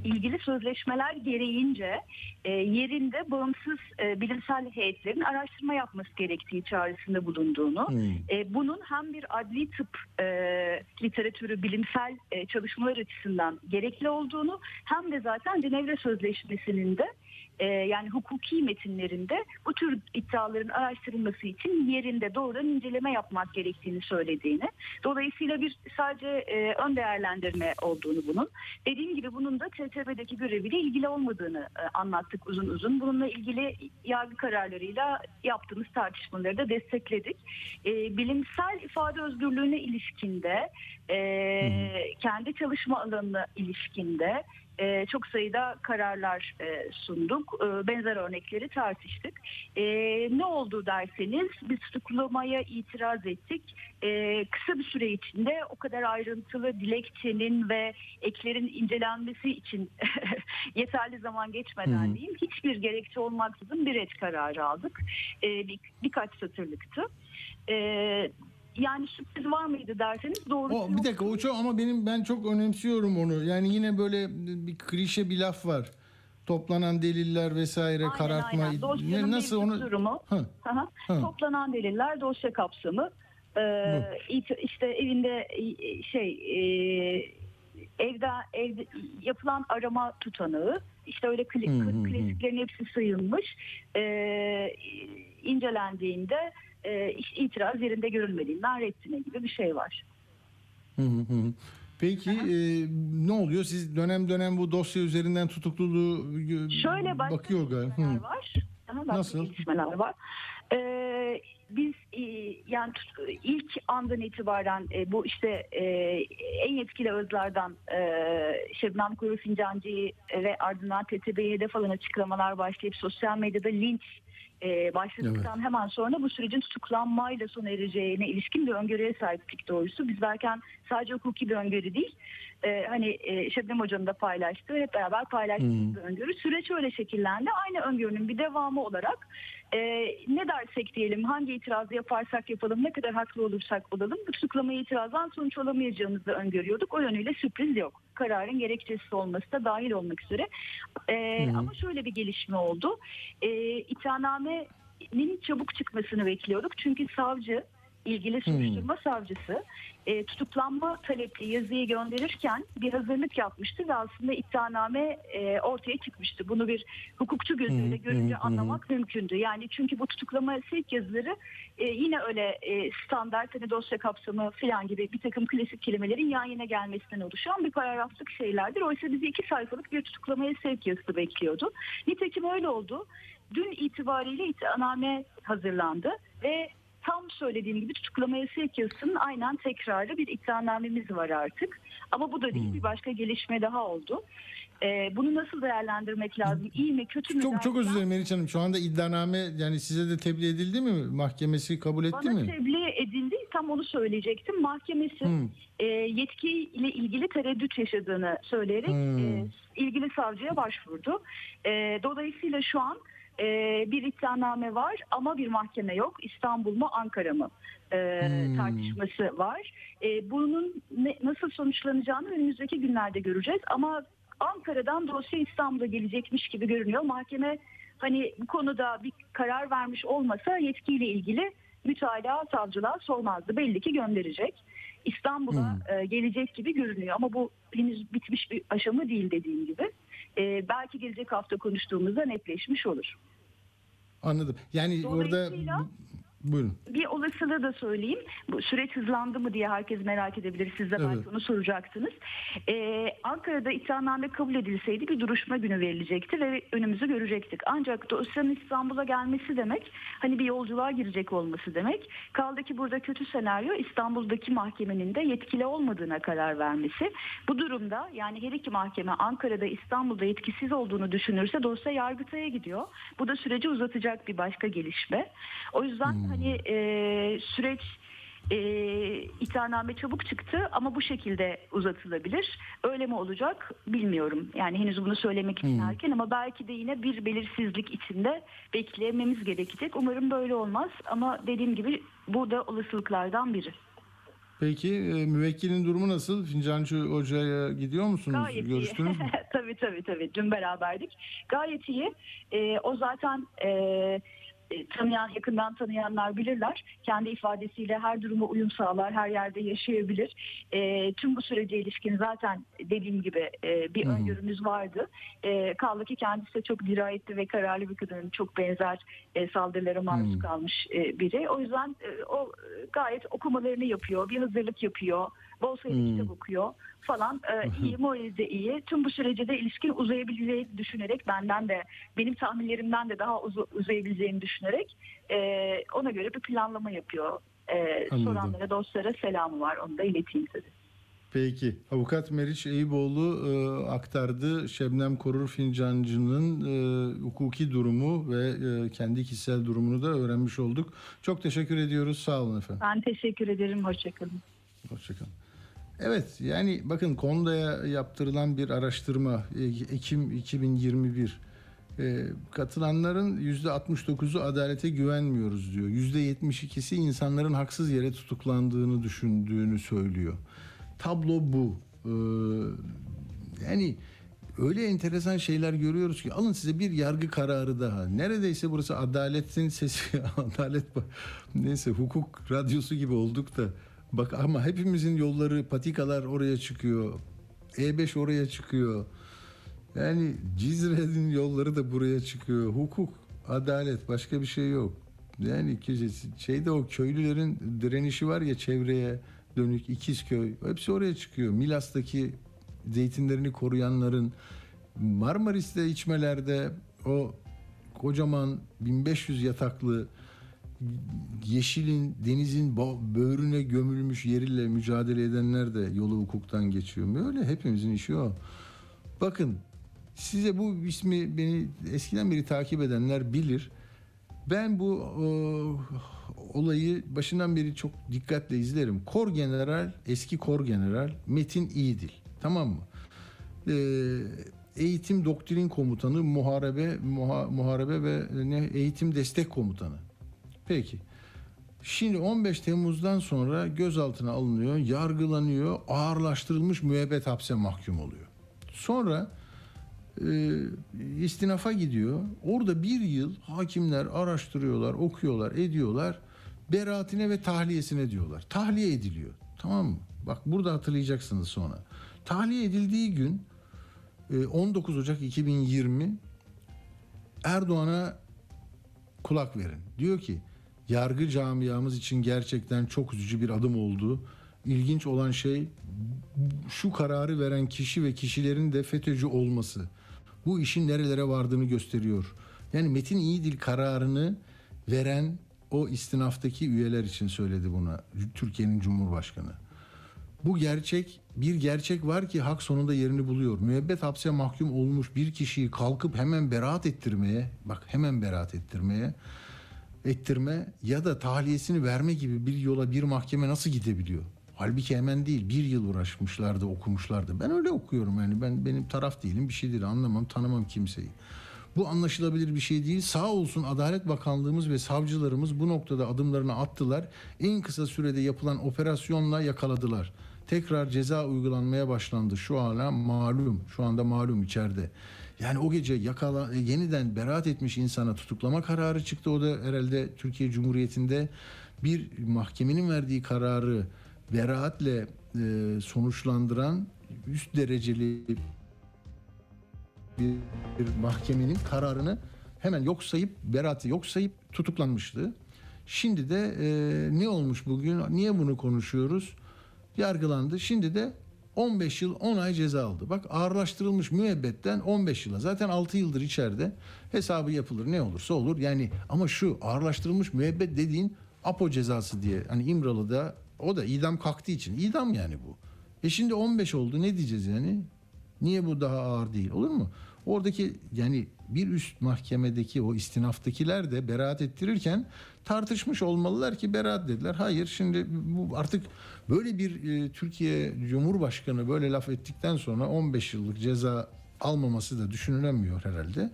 ilgili sözleşmeler gereğince e, yerinde bağımsız e, bilimsel heyetlerin araştırma yapması gerektiği çağrısında bulunduğunu, Hmm. e, bunun hem bir adli tıp e, literatürü, bilimsel e, çalışmalar açısından gerekli olduğunu hem de zaten Cenevre Sözleşmesi'nin de e, yani hukuki metinlerinde bu tür iddiaların araştırılması için yerinde doğrudan inceleme yapmak gerektiğini söylediğini. Dolayısıyla bir sadece e, ön değerlendirme olduğunu bunun. Dediğim gibi bunun da TTB'deki göreviyle ilgili olmadığını e, anlattık uzun uzun. Bununla ilgili yargı kararlarıyla yaptığımız tartışmaları da destekledik. E, bilimsel ifade özgürlüğüne ilişkinde, e, kendi çalışma alanına ilişkinde e, çok sayıda kararlar e, sunduk. E, benzer örnekleri tartıştık. E, ne oldu derseniz biz tutuklamaya itiraz ettik. E, kısa bir süre içinde o kadar ayrıntılı dilekçenin ve eklerin incelenmesi için yeterli zaman geçmeden Hı hı. diyeyim hiçbir gerekçe olmaksızın bir et kararı aldık. E, bir, birkaç satırlıktı. E, yani sürpriz var mıydı derseniz doğrusu O bir dakika o çok ama benim ben çok önemsiyorum onu. Yani yine böyle bir klişe bir laf var. Toplanan deliller vesaire Aynen, karartma. aynen. Dosyanın nasıl onu durumu. Hı. Aha. Hı. Toplanan deliller dosya kapsamı. Ee, işte evinde şey e, evde evde yapılan arama tutanağı işte öyle kli, hı. klasiklerin hepsi sayılmış. Ee, incelendiğinde e, itiraz yerinde görülmediğinden reddine gibi bir şey var. Hı hı. Peki e, ne oluyor? Siz dönem dönem bu dosya üzerinden tutukluluğu gö- Şöyle başka bakıyor galiba. Hı. var. Nasıl? gelişmeler var. Ee, biz e, yani ilk andan itibaren e, bu işte e, en yetkili ağızlardan e, Şebnem Kuru Fincancı'yı ve ardından TTB'ye hedef alan açıklamalar başlayıp sosyal medyada linç e, başladıktan hemen sonra bu sürecin tutuklanmayla sona ereceğine ilişkin bir öngörüye sahiptik doğrusu. Biz belki sadece hukuki bir öngörü değil, e, hani e, Şebnem Hoca'nın da paylaştığı, hep beraber paylaştığımız bir öngörü. Süreç öyle şekillendi. Aynı öngörünün bir devamı olarak e, ne dersek diyelim, hangi itirazı yaparsak yapalım, ne kadar haklı olursak olalım, bu tutuklamaya itirazdan sonuç alamayacağımızı öngörüyorduk. O yönüyle sürpriz yok. Kararın gerekçesi olması da dahil olmak üzere. E, Ama şöyle bir gelişme oldu. E, iddianamenin çabuk çıkmasını bekliyorduk. Çünkü savcı ilgili soruşturma savcısı e, tutuklanma talepli yazıyı gönderirken bir hazırlık yapmıştı ve aslında iddianame e, ortaya çıkmıştı. Bunu bir hukukçu gözüyle görünce anlamak mümkündü. Yani çünkü bu tutuklama sevk yazıları e, yine öyle e, standart hani dosya kapsamı falan gibi bir takım klasik kelimelerin yan yana gelmesinden oluşan bir paragraflık şeylerdir. Oysa bizi iki sayfalık bir tutuklamaya sevk yazısı bekliyordu. Nitekim öyle oldu. Dün itibariyle iddianame hazırlandı ve tam söylediğim gibi tutuklamaya sevk aynen tekrarı bir iddianamemiz var artık. Ama bu da değil bir başka gelişme daha oldu. Ee, bunu nasıl değerlendirmek lazım? İyi mi kötü mü? Çok çok özür dilerim Meriç Hanım. Şu anda iddianame yani size de tebliğ edildi mi? Mahkemesi kabul etti Bana mi? tebliğ edildi. Tam onu söyleyecektim. Mahkemesi Hı. e, yetkiyle ilgili tereddüt yaşadığını söyleyerek Hmm. e, ilgili savcıya başvurdu. E, dolayısıyla şu an e, bir iddianame var ama bir mahkeme yok. İstanbul mu Ankara mı e, Hmm. tartışması var. E, bunun ne, nasıl sonuçlanacağını önümüzdeki günlerde göreceğiz ama Ankara'dan dosya İstanbul'a gelecekmiş gibi görünüyor. Mahkeme hani bu konuda bir karar vermiş olmasa yetkiyle ilgili mütalaa savcılığa sormazdı. Belli ki gönderecek. İstanbul'a e, gelecek gibi görünüyor ama bu henüz bitmiş bir aşama değil dediğim gibi. E, belki gelecek hafta konuştuğumuzda netleşmiş olur. Anladım. Yani orada buyurun. Bir olasılığı da söyleyeyim. Bu süreç hızlandı mı diye herkes merak edebilir. Siz de belki Evet. onu soracaksınız. Ee, Ankara'da iddianame kabul edilseydi bir duruşma günü verilecekti ve önümüzü görecektik. Ancak dosyanın İstanbul'a gelmesi demek hani bir yolculuğa girecek olması demek. Kaldı ki burada kötü senaryo İstanbul'daki mahkemenin de yetkili olmadığına karar vermesi. Bu durumda yani her iki mahkeme Ankara'da İstanbul'da yetkisiz olduğunu düşünürse dosya Yargıtay'a gidiyor. Bu da süreci uzatacak bir başka gelişme. O yüzden hani e, süreç e, iddianame çabuk çıktı ama bu şekilde uzatılabilir. Öyle mi olacak bilmiyorum. Yani henüz bunu söylemek için erken ama belki de yine bir belirsizlik içinde beklememiz gerekecek. Umarım böyle olmaz ama dediğim gibi bu da olasılıklardan biri. Peki e, müvekkilin durumu nasıl? Fincancı Hoca'ya gidiyor musunuz? Gayet Görüştünüz iyi. mü? tabii tabii tabii. Dün beraberdik. Gayet iyi. Ee, o zaten e, e, tanıyan, yakından tanıyanlar bilirler. Kendi ifadesiyle her duruma uyum sağlar, her yerde yaşayabilir. E, tüm bu sürece ilişkin zaten dediğim gibi e, bir öngörümüz vardı. E, kaldı ki kendisi de çok dirayetli ve kararlı bir kadın. Çok benzer e, saldırılara maruz kalmış e, biri. O yüzden e, o e, gayet okumalarını yapıyor, bir hazırlık yapıyor. Bol sayıda kitap okuyor falan. E, iyi, morali de iyi. Tüm bu sürece de ilişkin uzayabileceğini düşünerek benden de benim tahminlerimden de daha uzu- uzayabileceğini düşünerek e, ona göre bir planlama yapıyor. E, Anladım. soranlara, dostlara selamı var. Onu da ileteyim size. Peki. Avukat Meriç Eyüboğlu e, aktardı. Şebnem Korur Fincancı'nın e, hukuki durumu ve e, kendi kişisel durumunu da öğrenmiş olduk. Çok teşekkür ediyoruz. Sağ olun efendim. Ben teşekkür ederim. Hoşçakalın. Hoşçakalın. Evet yani bakın Konda'ya yaptırılan bir araştırma e, Ekim 2021 E, katılanların %69'u adalete güvenmiyoruz diyor. %72'si insanların haksız yere tutuklandığını düşündüğünü söylüyor. Tablo bu. Ee, yani öyle enteresan şeyler görüyoruz ki alın size bir yargı kararı daha. Neredeyse burası adaletin sesi, adalet neyse hukuk radyosu gibi olduk da bak ama hepimizin yolları patikalar oraya çıkıyor. E5 oraya çıkıyor. Yani Cizre'nin yolları da buraya çıkıyor. Hukuk, adalet başka bir şey yok. Yani şeyde o köylülerin direnişi var ya çevreye dönük İkizköy hepsi oraya çıkıyor. Milas'taki zeytinlerini koruyanların Marmaris'te içmelerde o kocaman 1500 yataklı yeşilin denizin böğrüne gömülmüş yeriyle mücadele edenler de yolu hukuktan geçiyor. Böyle hepimizin işi o. Bakın size bu ismi beni eskiden beri takip edenler bilir. Ben bu e, olayı başından beri çok dikkatle izlerim. Kor General, eski Kor General Metin İyidil. Tamam mı? E, eğitim doktrin komutanı, muharebe, muha- muharebe ve ne eğitim destek komutanı. Peki. Şimdi 15 Temmuz'dan sonra gözaltına alınıyor, yargılanıyor, ağırlaştırılmış müebbet hapse mahkum oluyor. Sonra e, istinafa gidiyor. Orada bir yıl hakimler araştırıyorlar, okuyorlar, ediyorlar. Beraatine ve tahliyesine diyorlar. Tahliye ediliyor. Tamam mı? Bak burada hatırlayacaksınız sonra. Tahliye edildiği gün e, 19 Ocak 2020 Erdoğan'a kulak verin. Diyor ki yargı camiamız için gerçekten çok üzücü bir adım oldu. İlginç olan şey şu kararı veren kişi ve kişilerin de FETÖ'cü olması. Bu işin nerelere vardığını gösteriyor. Yani Metin İyidil kararını veren o istinaftaki üyeler için söyledi buna Türkiye'nin Cumhurbaşkanı. Bu gerçek bir gerçek var ki hak sonunda yerini buluyor. Müebbet hapse mahkum olmuş bir kişiyi kalkıp hemen beraat ettirmeye, bak hemen beraat ettirmeye, ettirme ya da tahliyesini verme gibi bir yola bir mahkeme nasıl gidebiliyor? Halbuki hemen değil bir yıl uğraşmışlardı okumuşlardı. Ben öyle okuyorum yani ben benim taraf değilim bir şey değil anlamam tanımam kimseyi. Bu anlaşılabilir bir şey değil. Sağ olsun Adalet Bakanlığımız ve savcılarımız bu noktada adımlarını attılar. En kısa sürede yapılan operasyonla yakaladılar. tekrar ceza uygulanmaya başlandı. Şu hala malum. Şu anda malum içeride. Yani o gece yakala yeniden beraat etmiş insana tutuklama kararı çıktı. O da herhalde Türkiye Cumhuriyeti'nde bir mahkemenin verdiği kararı beraatle e, sonuçlandıran üst dereceli bir, bir mahkemenin kararını hemen yok sayıp beraati yok sayıp tutuklanmıştı. Şimdi de e, ne olmuş bugün? Niye bunu konuşuyoruz? Yargılandı. Şimdi de 15 yıl 10 ay ceza aldı. Bak ağırlaştırılmış müebbetten 15 yıla. Zaten 6 yıldır içeride. Hesabı yapılır ne olursa olur. Yani ama şu ağırlaştırılmış müebbet dediğin APO cezası diye. Hani İmralı'da o da idam kalktığı için. idam yani bu. E şimdi 15 oldu ne diyeceğiz yani? Niye bu daha ağır değil olur mu? Oradaki yani bir üst mahkemedeki o istinaftakiler de beraat ettirirken tartışmış olmalılar ki beraat dediler. Hayır şimdi bu artık böyle bir e, Türkiye Cumhurbaşkanı böyle laf ettikten sonra 15 yıllık ceza almaması da düşünülemiyor herhalde.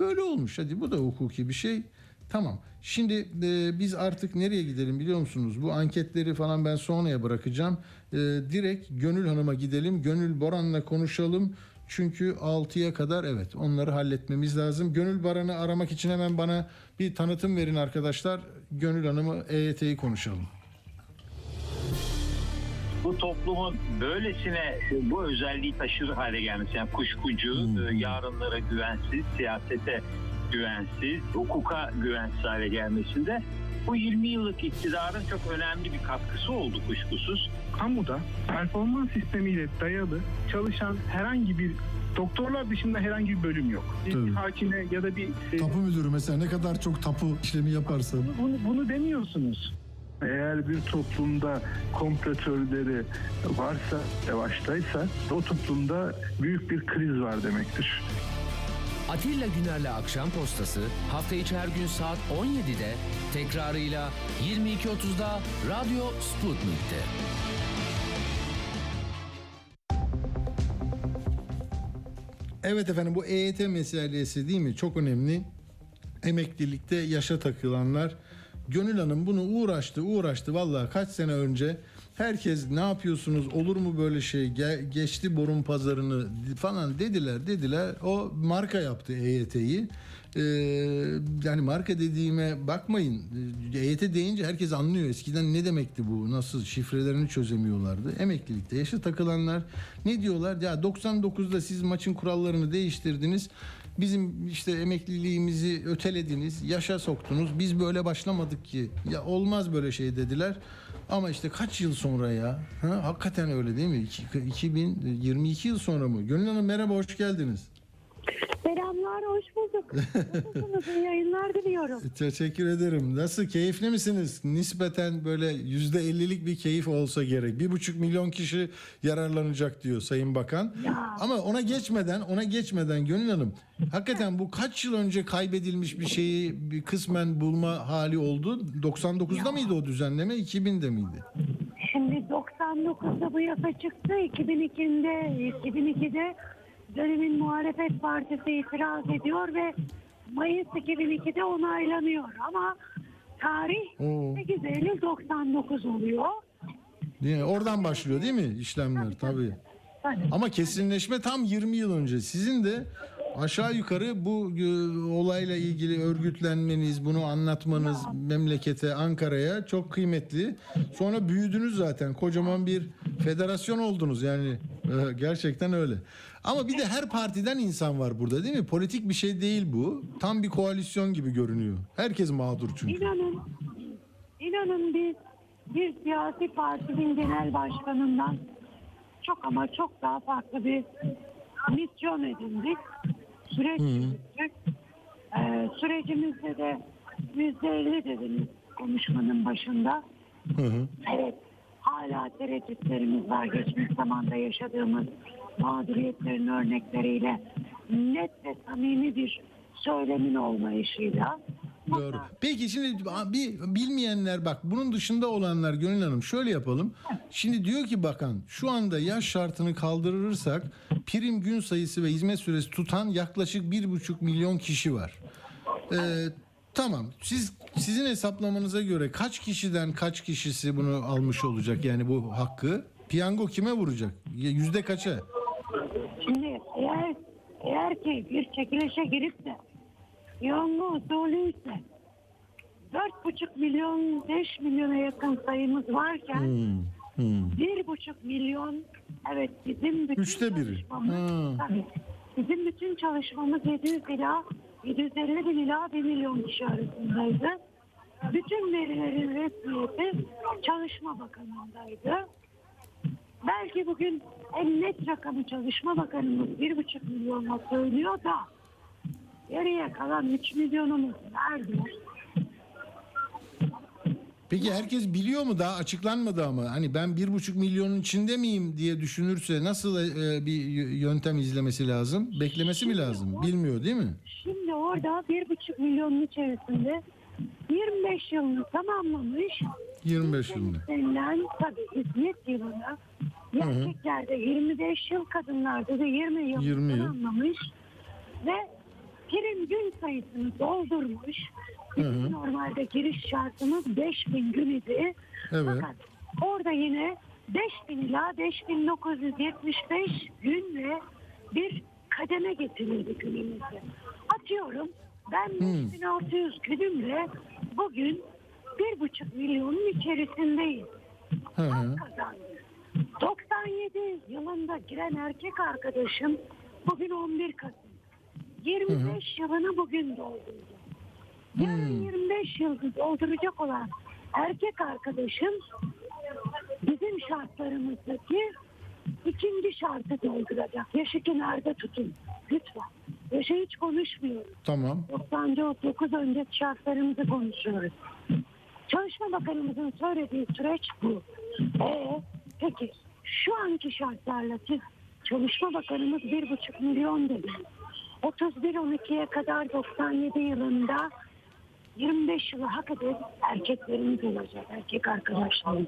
Böyle olmuş hadi bu da hukuki bir şey. Tamam. Şimdi e, biz artık nereye gidelim biliyor musunuz? Bu anketleri falan ben sonraya bırakacağım. E, direkt Gönül Hanım'a gidelim. Gönül Boran'la konuşalım. Çünkü 6'ya kadar evet onları halletmemiz lazım. Gönül Baran'ı aramak için hemen bana bir tanıtım verin arkadaşlar. Gönül Hanım'ı EYT'yi konuşalım. bu toplumun böylesine bu özelliği taşır hale gelmesi yani kuşkucu, e, yarınlara güvensiz, siyasete güvensiz, hukuka güvensiz hale gelmesinde bu 20 yıllık iktidarın çok önemli bir katkısı oldu kuşkusuz. kamuda performans sistemiyle dayalı çalışan herhangi bir doktorlar dışında herhangi bir bölüm yok. Bir Tabii. hakime ya da bir e, Tapu müdürü mesela ne kadar çok tapu işlemi yaparsa. bunu, bunu demiyorsunuz. Eğer bir toplumda komplo teorileri varsa, yavaştaysa o toplumda büyük bir kriz var demektir. Atilla Güner'le Akşam Postası hafta içi her gün saat 17'de tekrarıyla 22.30'da Radyo Sputnik'te. Evet efendim bu EYT meselesi değil mi? Çok önemli. Emeklilikte yaşa takılanlar. Gönül Hanım bunu uğraştı uğraştı vallahi kaç sene önce herkes ne yapıyorsunuz olur mu böyle şey Ge- geçti borun pazarını falan dediler dediler o marka yaptı EYT'yi. Ee, yani marka dediğime bakmayın Ee, EYT deyince herkes anlıyor eskiden ne demekti bu nasıl şifrelerini çözemiyorlardı emeklilikte yaşa takılanlar ne diyorlar ya 99'da siz maçın kurallarını değiştirdiniz bizim işte emekliliğimizi ötelediniz, yaşa soktunuz. Biz böyle başlamadık ki. Ya olmaz böyle şey dediler. Ama işte kaç yıl sonra ya? Ha, hakikaten öyle değil mi? İki- 2022 yıl sonra mı? Gönül Hanım merhaba, hoş geldiniz. Selamlar, hoş bulduk. Nasılsınız? İyi yayınlar diliyorum. Teşekkür ederim. Nasıl, keyifli misiniz? Nispeten böyle yüzde ellilik bir keyif olsa gerek. Bir buçuk milyon kişi yararlanacak diyor Sayın Bakan. Ya. Ama ona geçmeden, ona geçmeden Gönül Hanım, hakikaten bu kaç yıl önce kaybedilmiş bir şeyi bir kısmen bulma hali oldu? 99'da mıydı o düzenleme, 2000'de miydi? Şimdi 99'da bu yasa çıktı. 2002'de, 2002'de dönemin muhalefet partisi itiraz ediyor ve Mayıs 2002'de onaylanıyor. Ama tarih Oo. 8 Eylül 99 oluyor. Mi? Oradan başlıyor değil mi işlemler? Tabii. Tabii. Ama kesinleşme tam 20 yıl önce. Sizin de aşağı yukarı bu e, olayla ilgili örgütlenmeniz, bunu anlatmanız memlekete, Ankara'ya çok kıymetli. Sonra büyüdünüz zaten. Kocaman bir federasyon oldunuz yani. E, Gerçekten öyle. Ama bir de her partiden insan var burada değil mi? Politik bir şey değil bu. Tam bir koalisyon gibi görünüyor. Herkes mağdur çünkü. İnanın, inanın biz bir siyasi partinin genel başkanından çok ama çok daha farklı bir misyon edindik. Süreç. Ee, sürecimizde de yüzde elli dediniz konuşmanın başında. Hı hı. Evet, hala tereddütlerimiz var. Geçmiş zamanda yaşadığımız mağduriyetlerin örnekleriyle net ve samimi bir söylemin olmayışıyla. Doğru. Peki şimdi bir bilmeyenler bak bunun dışında olanlar Gönül Hanım şöyle yapalım. Şimdi diyor ki bakan şu anda yaş şartını kaldırırsak prim gün sayısı ve hizmet süresi tutan yaklaşık bir buçuk milyon kişi var. Ee, tamam siz sizin hesaplamanıza göre kaç kişiden kaç kişisi bunu almış olacak yani bu hakkı? Piyango kime vuracak? Yüzde kaça? Eğer ki bir çekilişe girip de piyango usulü ise dört buçuk milyon beş milyona yakın sayımız varken Hmm, hmm. bir buçuk milyon evet bizim bütün Üçte biri. çalışmamız tabii, bizim bütün çalışmamız 700 ila 750 bin ila 1 milyon kişi arasındaydı. Bütün verilerin resmiyeti Çalışma Bakanı'ndaydı. Belki bugün en net rakamı Çalışma Bakanımız bir buçuk milyonla söylüyor da geriye kalan 3 milyonumuz nerede? Peki herkes biliyor mu daha açıklanmadı ama hani ben bir buçuk milyonun içinde miyim diye düşünürse nasıl e, bir yöntem izlemesi lazım? Beklemesi mi lazım? Bilmiyor değil mi? Şimdi orada bir buçuk milyonun içerisinde 25 yılını tamamlamış 25 yılında. denilen tabii hizmet yılını erkeklerde 25 yıl kadınlarda da 20 yıl 20 yıl. tamamlamış ve prim gün sayısını doldurmuş. Bizim normalde giriş şartımız 5000 gün idi. Evet. Fakat orada yine 5000 ila 5975 gün ve bir kademe getirildi günümüzde. Atıyorum ben 5600 günümle bugün bir buçuk milyonun içerisindeyim. Hı hı. Kazandı. 97 yılında giren erkek arkadaşım bugün 11 Kasım. 25 yılını bugün doldurdu. Yarın 25 yıl dolduracak olan erkek arkadaşım bizim şartlarımızdaki ikinci şartı dolduracak. Yaşı kenarda tutun. Lütfen. Yaşı hiç konuşmuyoruz. Tamam. 99 önceki şartlarımızı konuşuyoruz. Çalışma Bakanımızın söylediği süreç bu. Ee, peki şu anki şartlarla siz Çalışma Bakanımız bir buçuk milyon dedi. 31-12'ye kadar 97 yılında 25 yılı hak eden erkeklerimiz olacak, erkek arkadaşlarımız.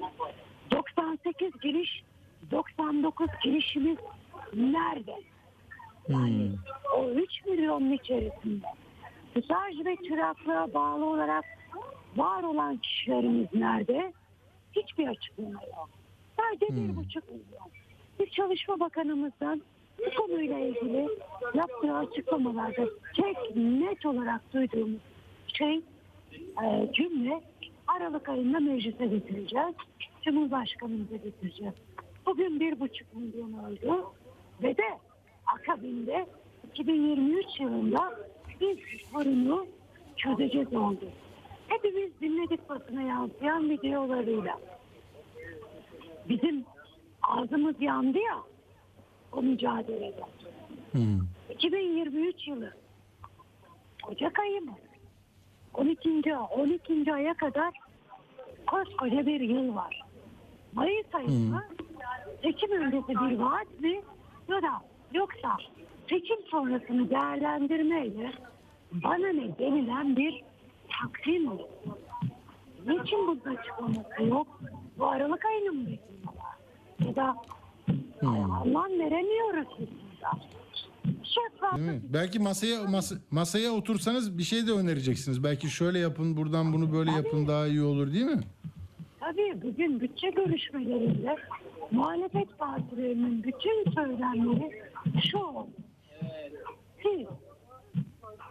98 giriş, 99 girişimiz nerede? Yani o 3 milyonun içerisinde staj ve çıraklığa bağlı olarak var olan kişilerimiz nerede? Hiçbir açıklama yok. Sadece bir buçuk milyon. Biz Çalışma Bakanımızdan bu konuyla ilgili yaptığı açıklamalarda tek net olarak duyduğumuz şey e, cümle Aralık ayında meclise getireceğiz. Cumhurbaşkanımıza getireceğiz. Bugün bir buçuk milyon oldu ve de akabinde 2023 yılında biz sorunu çözeceğiz oldu. Hepimiz dinledik basına yansıyan videolarıyla. Bizim ağzımız yandı ya o mücadelede. 2023 yılı Ocak ayı mı? 12. 12. aya kadar koskoca bir yıl var. Mayıs ayında seçim öncesi bir vaat mi ya da yoksa seçim sonrasını değerlendirmeyle bana ne denilen bir takvim mi? Niçin bunun açıklaması yok? Bu Aralık ayını mı bekliyorlar? Ya da anlam veremiyoruz biz burada. Değil mi? Belki masaya mas- masaya otursanız bir şey de önereceksiniz. Belki şöyle yapın, buradan bunu böyle yapın daha iyi olur değil mi? Tabii bugün bütçe görüşmelerinde muhalefet partilerinin bütün söylemleri şu. Siz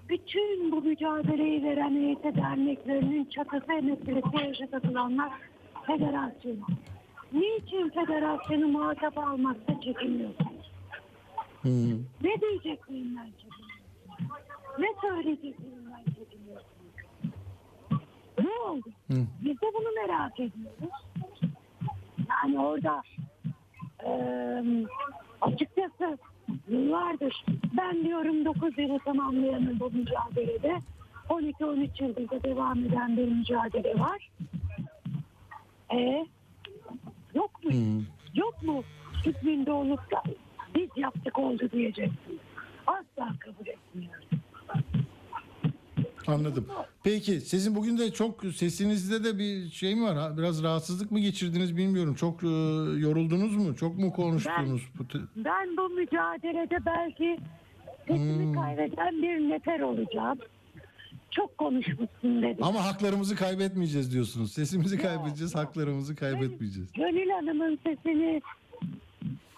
bütün bu mücadeleyi veren EYT derneklerinin çatısı emeklisi yaşa katılanlar federasyonu. Niçin federasyonu muhatap almakta çekiniyorsunuz? Hı. Ne diyeceklerinden çekiniyorsunuz? Ne söyleyeceklerinden çekiniyorsunuz? Ne oldu? Hı. Biz de bunu merak ediyoruz. Yani orada eee açıkçası yıllardır ben diyorum 9 yılı tamamlayanın bu mücadelede 12-13 yıldır da devam eden bir mücadele var. E yok mu? Yok mu? İzmir'de olup da biz yaptık oldu diyeceksiniz. Asla kabul etmiyoruz. Anladım. Peki sizin bugün de çok sesinizde de bir şey mi var? Biraz rahatsızlık mı geçirdiniz bilmiyorum. Çok e, yoruldunuz mu? Çok mu konuştunuz? Te- Ben bu mücadelede belki sesimi kaybeden bir nefer olacağım. çok konuşmuşsun dedi. Ama haklarımızı kaybetmeyeceğiz diyorsunuz. Sesimizi kaybedeceğiz, haklarımızı kaybetmeyeceğiz. Gönül Hanım'ın sesini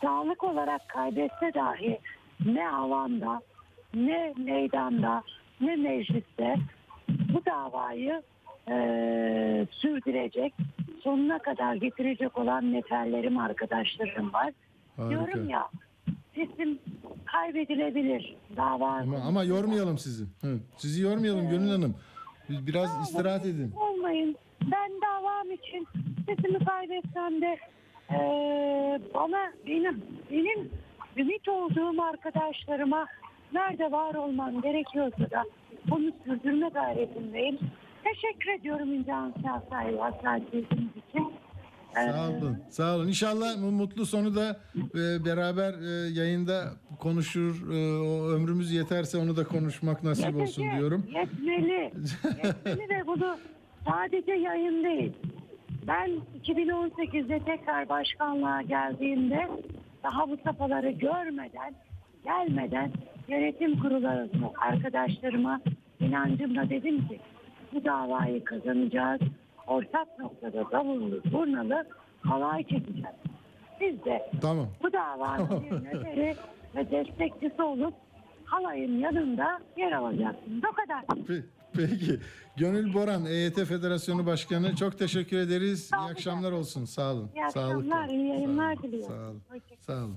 sağlık olarak kaybetse dahi ne alanda, ne meydanda, ne mecliste bu davayı eee, sürdürecek, sonuna kadar getirecek olan neferlerim, arkadaşlarım var. Harika. Diyorum ya, sesim kaybedilebilir dava. Ama, ama yormayalım sizi. Hı, Sizi yormayalım Gönül Hanım. Biz Biraz olun, istirahat edin. Olmayın. Ben davam için sesimi kaybetsem de eee, bana benim benim ümit olduğum arkadaşlarıma nerede var olmam gerekiyorsa da onu sürdürme gayretindeyim. Teşekkür ediyorum İmkan Şahsayı hassasiyetiniz için. Sağ olun. Sağ olun. İnşallah mutlu sonu da e, beraber e, yayında konuşur. E, o ömrümüz yeterse onu da konuşmak nasip olsun Yetecek, diyorum. Yetmeli. Yetmeli ve bunu sadece yayın değil. Ben 2018'de tekrar başkanlığa geldiğimde daha bu safhaları görmeden, gelmeden yönetim kurulu arkadaşlarıma inancımla dedim ki bu davayı kazanacağız. Ortak noktada davullu, zurnalı halay çekeceğiz. Biz de Tamam. bu davanın bir neferi ve destekçisi olup halayın yanında yer alacaksınız. O kadar. Pe- Peki. Gönül Boran, EYT Federasyonu Başkanı. Çok teşekkür ederiz. İyi akşamlar olsun. Sağ olun. İyi akşamlar, iyi yayınlar diliyorum. Sağ olun. Sağ olun.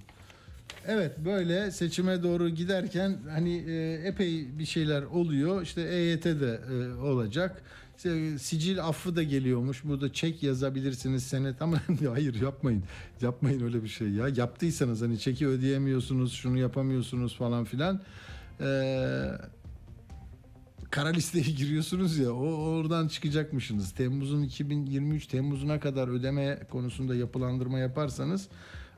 Evet böyle seçime doğru giderken hani e, epey bir şeyler oluyor. İşte EYT de e, olacak. İşte, sicil affı da geliyormuş. Burada çek yazabilirsiniz senet ama hayır yapmayın. Yapmayın öyle bir şey ya. Yaptıysanız hani çeki ödeyemiyorsunuz, şunu yapamıyorsunuz falan filan. Eee kara listeye giriyorsunuz ya o oradan çıkacakmışsınız. Temmuz'un 2023 Temmuz'una kadar ödeme konusunda yapılandırma yaparsanız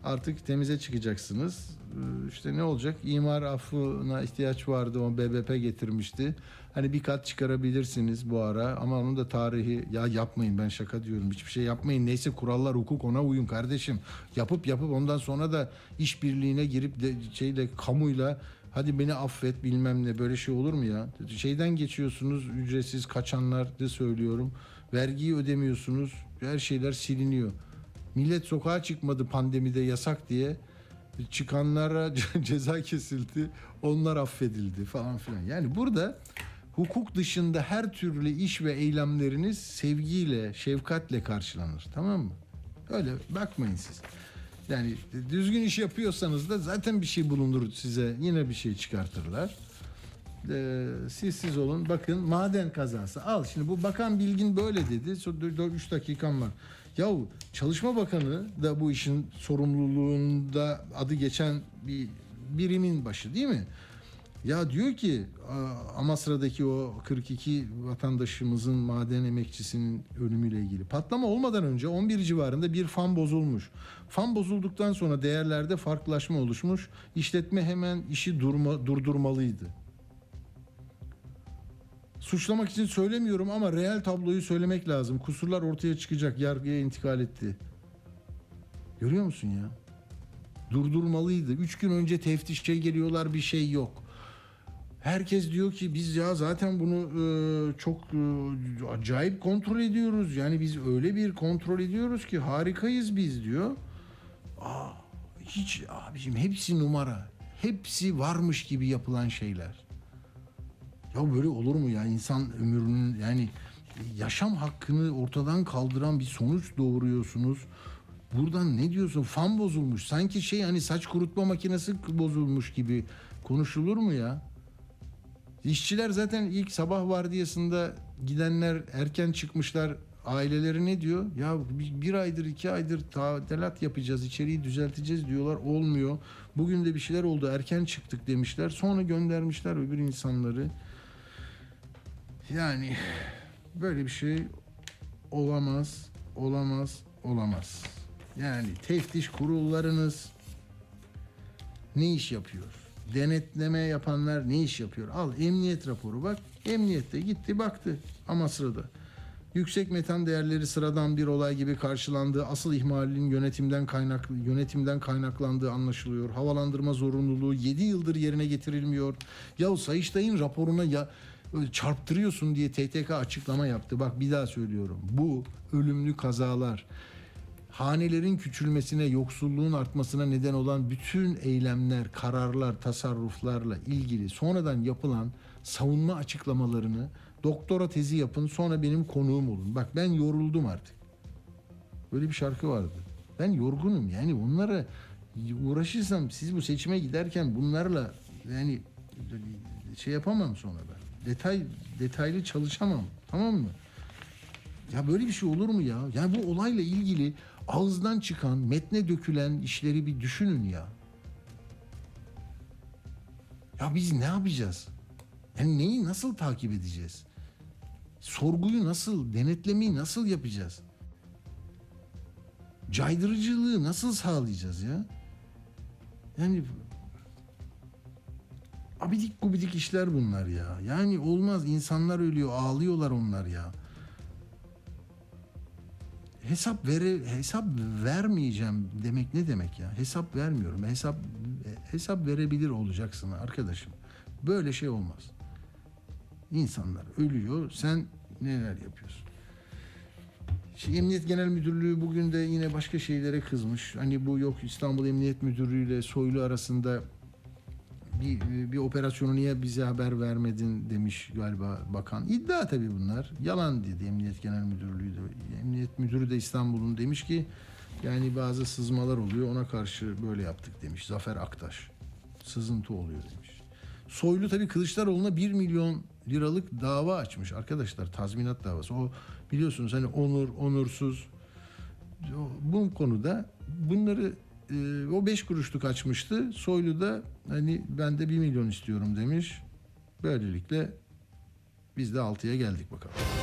artık temize çıkacaksınız. Ee, İşte ne olacak? İmar affına ihtiyaç vardı. O BBP getirmişti. Hani bir kat çıkarabilirsiniz bu ara ama onun da tarihi ya yapmayın ben şaka diyorum. Hiçbir şey yapmayın. Neyse kurallar hukuk ona uyun kardeşim. Yapıp yapıp ondan sonra da işbirliğine girip de şeyle kamuyla Hadi beni affet bilmem ne böyle şey olur mu ya? Şeyden geçiyorsunuz ücretsiz kaçanlar da söylüyorum. Vergiyi ödemiyorsunuz. Her şeyler siliniyor. Millet sokağa çıkmadı pandemide yasak diye. Çıkanlara ceza kesildi. Onlar affedildi falan filan. Yani burada hukuk dışında her türlü iş ve eylemleriniz sevgiyle, şefkatle karşılanır. Tamam mı? Öyle bakmayın siz. Yani düzgün iş yapıyorsanız da zaten bir şey bulunur size. Yine bir şey çıkartırlar. Ee, siz siz olun. Bakın maden kazası. Al şimdi bu bakan bilgin böyle dedi. 3 dakikam var. Yahu Çalışma Bakanı da bu işin sorumluluğunda adı geçen bir birimin başı değil mi? Ya diyor ki Amasra'daki o 42 vatandaşımızın maden emekçisinin ölümüyle ilgili. Patlama olmadan önce 11 civarında bir fan bozulmuş. Fan bozulduktan sonra değerlerde farklılaşma oluşmuş. İşletme hemen işi durma, durdurmalıydı. Suçlamak için söylemiyorum ama reel tabloyu söylemek lazım. Kusurlar ortaya çıkacak. Yargıya intikal etti. Görüyor musun ya? Durdurmalıydı. Üç gün önce teftişe geliyorlar bir şey yok. Herkes diyor ki biz ya zaten bunu e, çok e, acayip kontrol ediyoruz. Yani biz öyle bir kontrol ediyoruz ki harikayız biz diyor. Aa, hiç abicim hepsi numara. Hepsi varmış gibi yapılan şeyler. Ya böyle olur mu ya insan ömrünün yani yaşam hakkını ortadan kaldıran bir sonuç doğuruyorsunuz. Buradan ne diyorsun? Fan bozulmuş. Sanki şey hani saç kurutma makinesi bozulmuş gibi konuşulur mu ya? İşçiler zaten ilk sabah vardiyasında gidenler erken çıkmışlar. Aileleri ne diyor? Ya bir, aydır iki aydır tadilat yapacağız, içeriği düzelteceğiz diyorlar. Olmuyor. Bugün de bir şeyler oldu. Erken çıktık demişler. Sonra göndermişler öbür insanları. Yani böyle bir şey olamaz, olamaz, olamaz. Yani teftiş kurullarınız ne iş yapıyor? Denetleme yapanlar ne iş yapıyor? Al emniyet raporu bak. Emniyette gitti baktı Amasra'da. Yüksek metan değerleri sıradan bir olay gibi karşılandığı, asıl ihmalin yönetimden kaynaklı yönetimden kaynaklandığı anlaşılıyor. Havalandırma zorunluluğu 7 yıldır yerine getirilmiyor. Yahu Sayıştay'ın raporuna ya çarptırıyorsun diye TTK açıklama yaptı. Bak bir daha söylüyorum. Bu ölümlü kazalar, hanelerin küçülmesine, yoksulluğun artmasına neden olan bütün eylemler, kararlar, tasarruflarla ilgili sonradan yapılan savunma açıklamalarını doktora tezi yapın sonra benim konuğum olun. Bak ben yoruldum artık. Böyle bir şarkı vardı. Ben yorgunum yani bunlara uğraşırsam siz bu seçime giderken bunlarla yani şey yapamam sonra ben. Detay detaylı çalışamam. Tamam mı? Ya böyle bir şey olur mu ya? Yani bu olayla ilgili ağızdan çıkan, metne dökülen işleri bir düşünün ya. Ya biz ne yapacağız? Yani neyi nasıl takip edeceğiz? Sorguyu nasıl, denetlemeyi nasıl yapacağız? Caydırıcılığı nasıl sağlayacağız ya? Yani abidik gubidik işler bunlar ya. Yani olmaz insanlar ölüyor ağlıyorlar onlar ya. Hesap vere hesap vermeyeceğim demek ne demek ya? Hesap vermiyorum. Hesap hesap verebilir olacaksın arkadaşım. Böyle şey olmaz. İnsanlar ölüyor. Sen neler yapıyorsun? Şey, Emniyet Genel Müdürlüğü bugün de yine başka şeylere kızmış. Hani bu yok İstanbul Emniyet Müdürlüğü ile Soylu arasında bir, bir operasyonu niye bize haber vermedin demiş galiba bakan. İddia tabii bunlar. Yalan dedi Emniyet Genel Müdürlüğü de. Emniyet Müdürü de İstanbul'un demiş ki yani bazı sızmalar oluyor ona karşı böyle yaptık demiş. Zafer Aktaş. Sızıntı oluyor demiş. Soylu tabii Kılıçdaroğlu'na 1 milyon liralık dava açmış arkadaşlar tazminat davası. O biliyorsunuz hani onur, onursuz bu konuda bunları e, o 5 kuruşluk açmıştı. Soylu da hani ben de 1 milyon istiyorum demiş. Böylelikle biz de 6'ya geldik bakalım.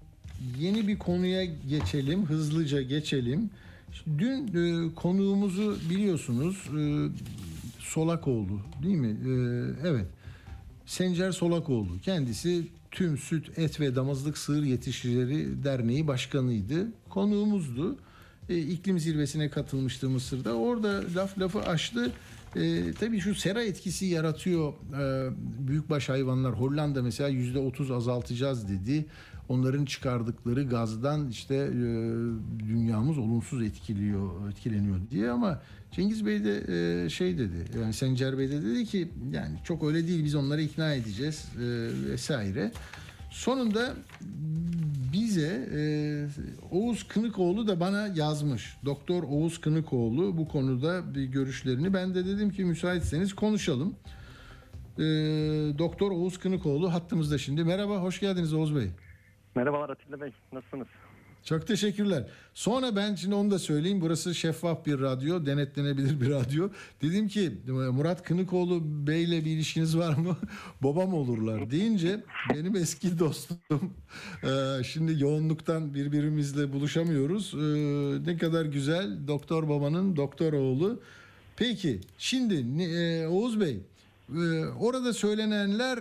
yeni bir konuya geçelim. Hızlıca geçelim. Dün e, konuğumuzu biliyorsunuz e, Solakoğlu değil mi? E, evet. Sencer Solakoğlu. Kendisi Tüm Süt, Et ve Damızlık Sığır Yetişicileri Derneği Başkanıydı. Konuğumuzdu. E, iklim zirvesine katılmıştı Mısır'da. Orada laf lafı açtı. E, tabii şu sera etkisi yaratıyor e, büyükbaş hayvanlar. Hollanda mesela yüzde otuz azaltacağız dedi. Onların çıkardıkları gazdan işte e, dünyamız olumsuz etkiliyor, etkileniyor diye ama Cengiz Bey de e, şey dedi. Yani Sencer Bey de dedi ki yani çok öyle değil biz onları ikna edeceğiz e, vesaire. Sonunda bize e, Oğuz Kınıkoğlu da bana yazmış. Doktor Oğuz Kınıkoğlu bu konuda bir görüşlerini. Ben de dedim ki müsaitseniz konuşalım. E, Doktor Oğuz Kınıkoğlu hattımızda şimdi. Merhaba, hoş geldiniz Oğuz Bey. Merhabalar Atilla Bey, nasılsınız? Çok teşekkürler. Sonra ben şimdi onu da söyleyeyim. Burası şeffaf bir radyo, denetlenebilir bir radyo. Dedim ki Murat Kınıkoğlu Bey'le bir ilişkiniz var mı? Babam olurlar deyince benim eski dostum. Ee, şimdi yoğunluktan birbirimizle buluşamıyoruz. Ee, ne kadar güzel doktor babanın doktor oğlu. Peki şimdi e, Oğuz Bey e, orada söylenenler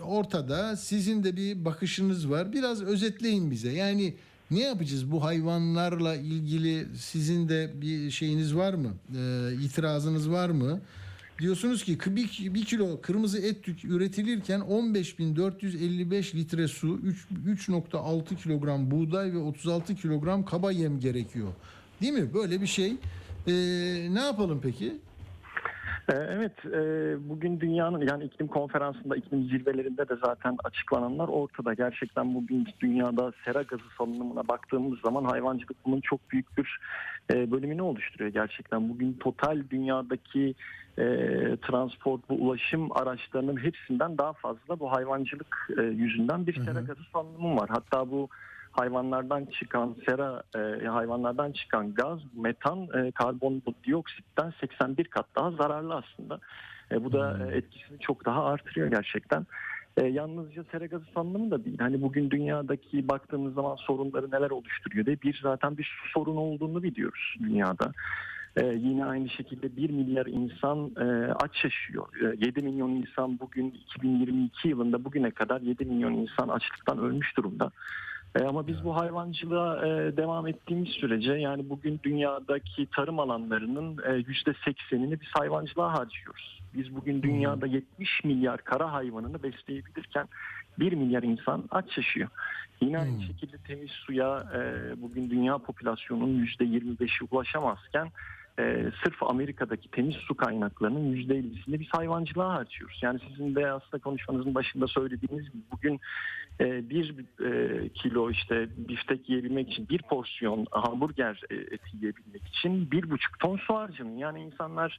ortada. Sizin de bir bakışınız var. Biraz özetleyin bize. Yani ne yapacağız bu hayvanlarla ilgili sizin de bir şeyiniz var mı? Ee, itirazınız var mı? Diyorsunuz ki bir, bir kilo kırmızı et üretilirken 15.455 litre su, üç- 3.6 kilogram buğday ve 36 kilogram kaba yem gerekiyor. Değil mi? Böyle bir şey. Ee, ne yapalım peki? Ee, Evet, e, bugün dünyanın yani iklim konferansında, iklim zirvelerinde de zaten açıklananlar ortada. Gerçekten bugün dünyada sera gazı salınımına baktığımız zaman hayvancılık bunun çok büyük bir e, bölümünü oluşturuyor gerçekten. Bugün total dünyadaki e, transport, bu ulaşım araçlarının hepsinden daha fazla bu hayvancılık e, yüzünden bir sera gazı salınımı var. Hatta bu hayvanlardan çıkan sera e, hayvanlardan çıkan gaz metan e, karbondioksitten 81 kat daha zararlı aslında. E, bu da e, etkisini çok daha artırıyor gerçekten. E, yalnızca sera gazı salınımı da değil. Hani bugün dünyadaki baktığımız zaman sorunları neler oluşturuyor diye bir zaten bir su sorunu olduğunu biliyoruz dünyada. Ee, yine aynı şekilde 1 milyar insan e, aç yaşıyor. E, 7 milyon insan bugün 2022 yılında bugüne kadar 7 milyon insan açlıktan ölmüş durumda. E, ama biz bu hayvancılığa e, devam ettiğimiz sürece yani bugün dünyadaki tarım alanlarının e, %80'ini biz hayvancılığa harcıyoruz. Biz bugün dünyada 70 milyar kara hayvanını besleyebilirken 1 milyar insan aç yaşıyor. Yine aynı şekilde temiz suya e, bugün dünya popülasyonunun %25'i ulaşamazken e, sırf Amerika'daki temiz su kaynaklarının %50'sini biz hayvancılığa harcıyoruz. Yani sizin de aslında konuşmanızın başında söylediğiniz gibi bugün e, bir e, kilo işte biftek yiyebilmek için bir porsiyon hamburger e, eti yiyebilmek için bir buçuk ton su harcanıyor. Yani insanlar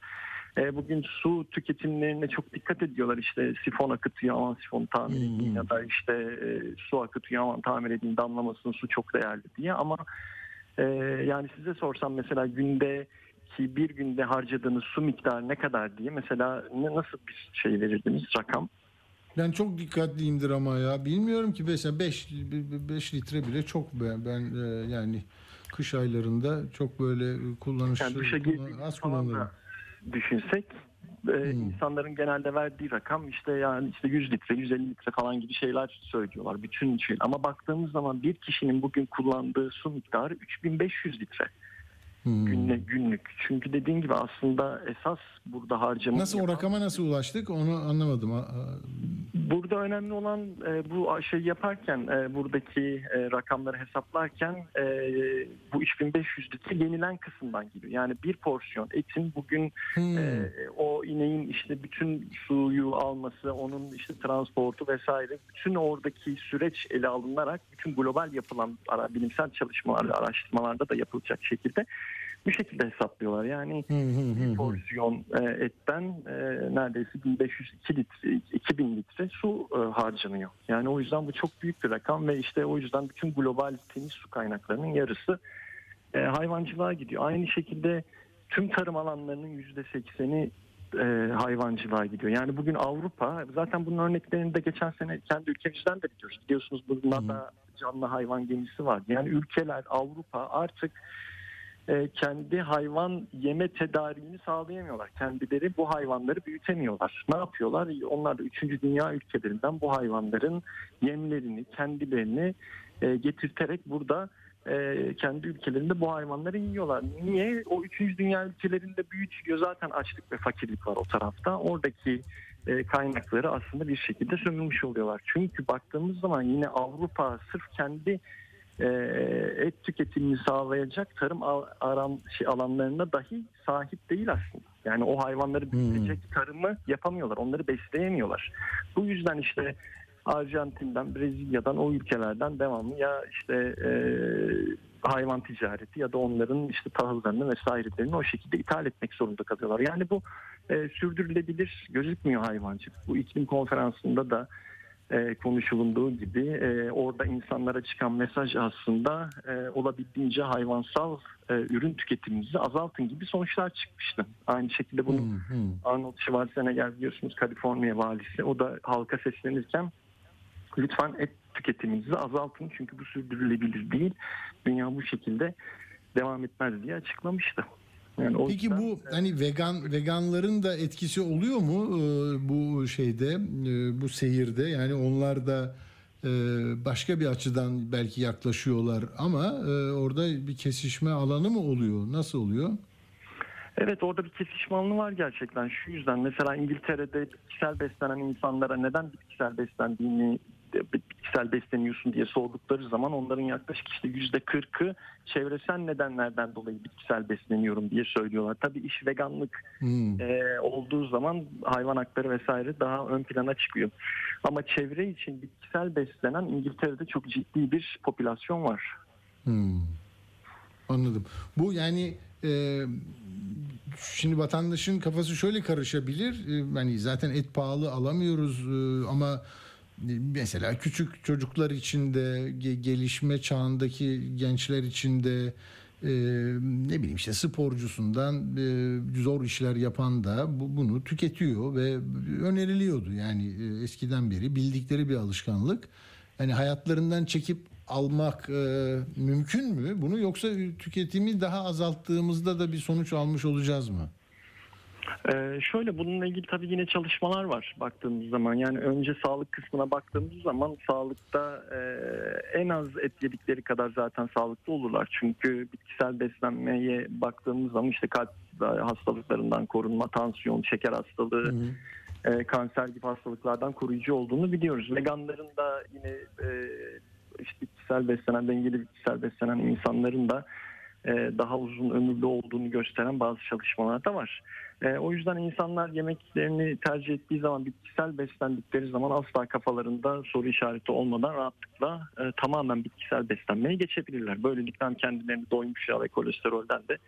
e, bugün su tüketimlerine çok dikkat ediyorlar. İşte sifon akıtıyor aman sifonu tamir edeyim ya da işte e, su akıtıyor aman tamir edeyim damlamasın su çok değerli diye ama e, yani size sorsam mesela günde ki bir günde harcadığınız su miktarı ne kadar diye mesela nasıl bir şey verirdiniz rakam? Ben çok dikkatliyimdir ama ya. Bilmiyorum ki mesela 5 5 litre bile çok ben, ben yani kış aylarında çok böyle kullanışlı Yani duşa kullan- az kullanırım. düşünsek e, insanların genelde verdiği rakam işte yani işte 100 litre 150 litre falan gibi şeyler söylüyorlar bütün şey ama baktığımız zaman bir kişinin bugün kullandığı su miktarı 3500 litre günlük günlük. Çünkü dediğin gibi aslında esas burada harcama Nasıl o rakama nasıl ulaştık onu anlamadım. Burada önemli olan e, bu şey yaparken e, buradaki e, rakamları hesaplarken e, bu 3500 litre yenilen kısımdan geliyor. Yani bir porsiyon etin bugün Hmm. e, o ineğin işte bütün suyu alması, onun işte transportu vesaire bütün oradaki süreç ele alınarak bütün global yapılan ara, bilimsel çalışmalarda, araştırmalarda da yapılacak şekilde bu şekilde hesaplıyorlar. Yani bir porsiyon e, etten e, neredeyse 1502 litre, 2000 litre su e, harcanıyor. Yani o yüzden bu çok büyük bir rakam ve işte o yüzden bütün global temiz su kaynaklarının yarısı hayvancılığa gidiyor. Aynı şekilde tüm tarım alanlarının %80'i e, hayvancılığa gidiyor. Yani bugün Avrupa zaten bunun örneklerini de geçen sene kendi ülkemizden de biliyoruz. Biliyorsunuz bu NADA canlı hayvan gemisi var. Yani ülkeler Avrupa artık e, kendi hayvan yeme tedariğini sağlayamıyorlar. Kendileri bu hayvanları büyütemiyorlar. Ne yapıyorlar? Onlar da 3. dünya ülkelerinden bu hayvanların yemlerini, kendilerini e, getirterek burada e, kendi ülkelerinde bu hayvanları yiyorlar. Niye? O 3. dünya ülkelerinde büyütülüyor. Zaten açlık ve fakirlik var o tarafta. Oradaki kaynakları aslında bir şekilde sömürmüş oluyorlar. Çünkü baktığımız zaman yine Avrupa sırf kendi e, et tüketimini sağlayacak tarım aram, şey, alanlarına dahi sahip değil aslında. Yani o hayvanları büyütecek tarımı yapamıyorlar. Onları besleyemiyorlar. Bu yüzden işte Arjantin'den, Brezilya'dan o ülkelerden devamlı ya işte e, hayvan ticareti ya da onların işte tahıllarını vesairelerini o şekilde ithal etmek zorunda kalıyorlar. Yani bu e, sürdürülebilir gözükmüyor hayvancılık. Bu iklim konferansında da e, konuşulunduğu gibi e, orada insanlara çıkan mesaj aslında e, olabildiğince hayvansal e, ürün tüketimimizi azaltın gibi sonuçlar çıkmıştı. Aynı şekilde bunu Arnold Schwarzenegger biliyorsunuz Kaliforniya valisi o da halka seslenirken lütfen et tüketiminizi azaltın çünkü bu sürdürülebilir değil. Dünya bu şekilde devam etmez diye açıklamıştı. Yani o Peki yüzden- bu hani vegan veganların da etkisi oluyor mu e, bu şeyde e, bu seyirde yani onlar da e, başka bir açıdan belki yaklaşıyorlar ama e, orada bir kesişme alanı mı oluyor? Nasıl oluyor? Evet orada bir kesişme alanı var gerçekten. Şu yüzden mesela İngiltere'de bitkisel beslenen insanlara neden bitkisel beslendiğini bitkisel besleniyorsun diye sordukları zaman onların yaklaşık işte yüzde kırkı çevresel nedenlerden dolayı bitkisel besleniyorum diye söylüyorlar. Tabii iş veganlık Hmm. e, olduğu zaman hayvan hakları vesaire daha ön plana çıkıyor. Ama çevre için bitkisel beslenen İngiltere'de çok ciddi bir popülasyon var. Hmm. Anladım. Bu yani e, şimdi vatandaşın kafası şöyle karışabilir. E, yani zaten et pahalı alamıyoruz e, ama mesela küçük çocuklar için de ge- gelişme çağındaki gençler için de e, ne bileyim işte sporcusundan e, zor işler yapan da bu, bunu tüketiyor ve öneriliyordu yani e, eskiden beri bildikleri bir alışkanlık. Yani hayatlarından çekip almak e, mümkün mü bunu yoksa tüketimi daha azalttığımızda da bir sonuç almış olacağız mı? Ee, şöyle bununla ilgili tabii yine çalışmalar var baktığımız zaman. Yani önce sağlık kısmına baktığımız zaman sağlıkta e, en az et yedikleri kadar zaten sağlıklı olurlar. Çünkü bitkisel beslenmeye baktığımız zaman işte kalp hastalıklarından korunma, tansiyon, şeker hastalığı, e, kanser gibi hastalıklardan koruyucu olduğunu biliyoruz. Veganların da yine e, işte bitkisel beslenen, dengeli bitkisel beslenen insanların da e, daha uzun ömürlü olduğunu gösteren bazı çalışmalar da var. E, o yüzden insanlar yemeklerini tercih ettiği zaman bitkisel beslendikleri zaman asla kafalarında soru işareti olmadan rahatlıkla e, tamamen bitkisel beslenmeye geçebilirler. Böylelikle hem kendilerini doymuş yağ ve kolesterolden de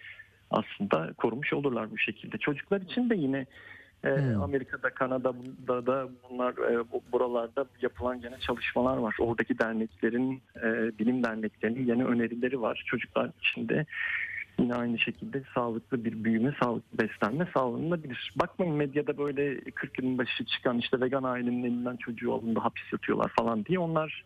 aslında korumuş olurlar bu şekilde. Çocuklar için de yine e, Hmm. Amerika'da, Kanada'da da bunlar e, bu- buralarda yapılan gene çalışmalar var. Oradaki derneklerin, e, bilim derneklerinin yeni önerileri var. Çocuklar için de yine aynı şekilde sağlıklı bir büyüme, sağlıklı beslenme sağlanabilir. Bakmayın medyada böyle 40 yılın başı çıkan işte vegan ailenin elinden çocuğu alındı hapis yatıyorlar falan diye onlar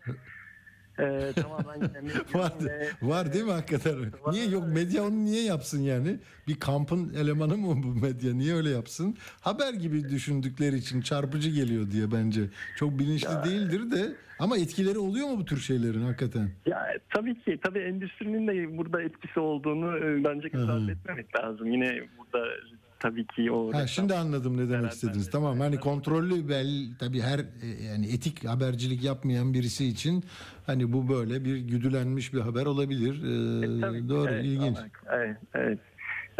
e, tamamen yine Var, ve- var değil mi hakikaten? Niye yok medya onu niye yapsın yani? Bir kampın elemanı mı bu medya? Niye öyle yapsın? Haber gibi düşündükleri için çarpıcı geliyor diye bence. Çok bilinçli değildir de ama etkileri oluyor mu bu tür şeylerin hakikaten? Ya tabii ki tabii endüstrinin de burada etkisi olduğunu e, bence ardı etmemek lazım. Yine burada tabii ki o Ha, şimdi anladım ne demek istediniz. Tamam hani kontrollü bel tabii her e, yani etik habercilik yapmayan birisi için hani bu böyle bir güdülenmiş bir haber olabilir. Ee, E, tabii doğru evet, ilginç. Evet, evet.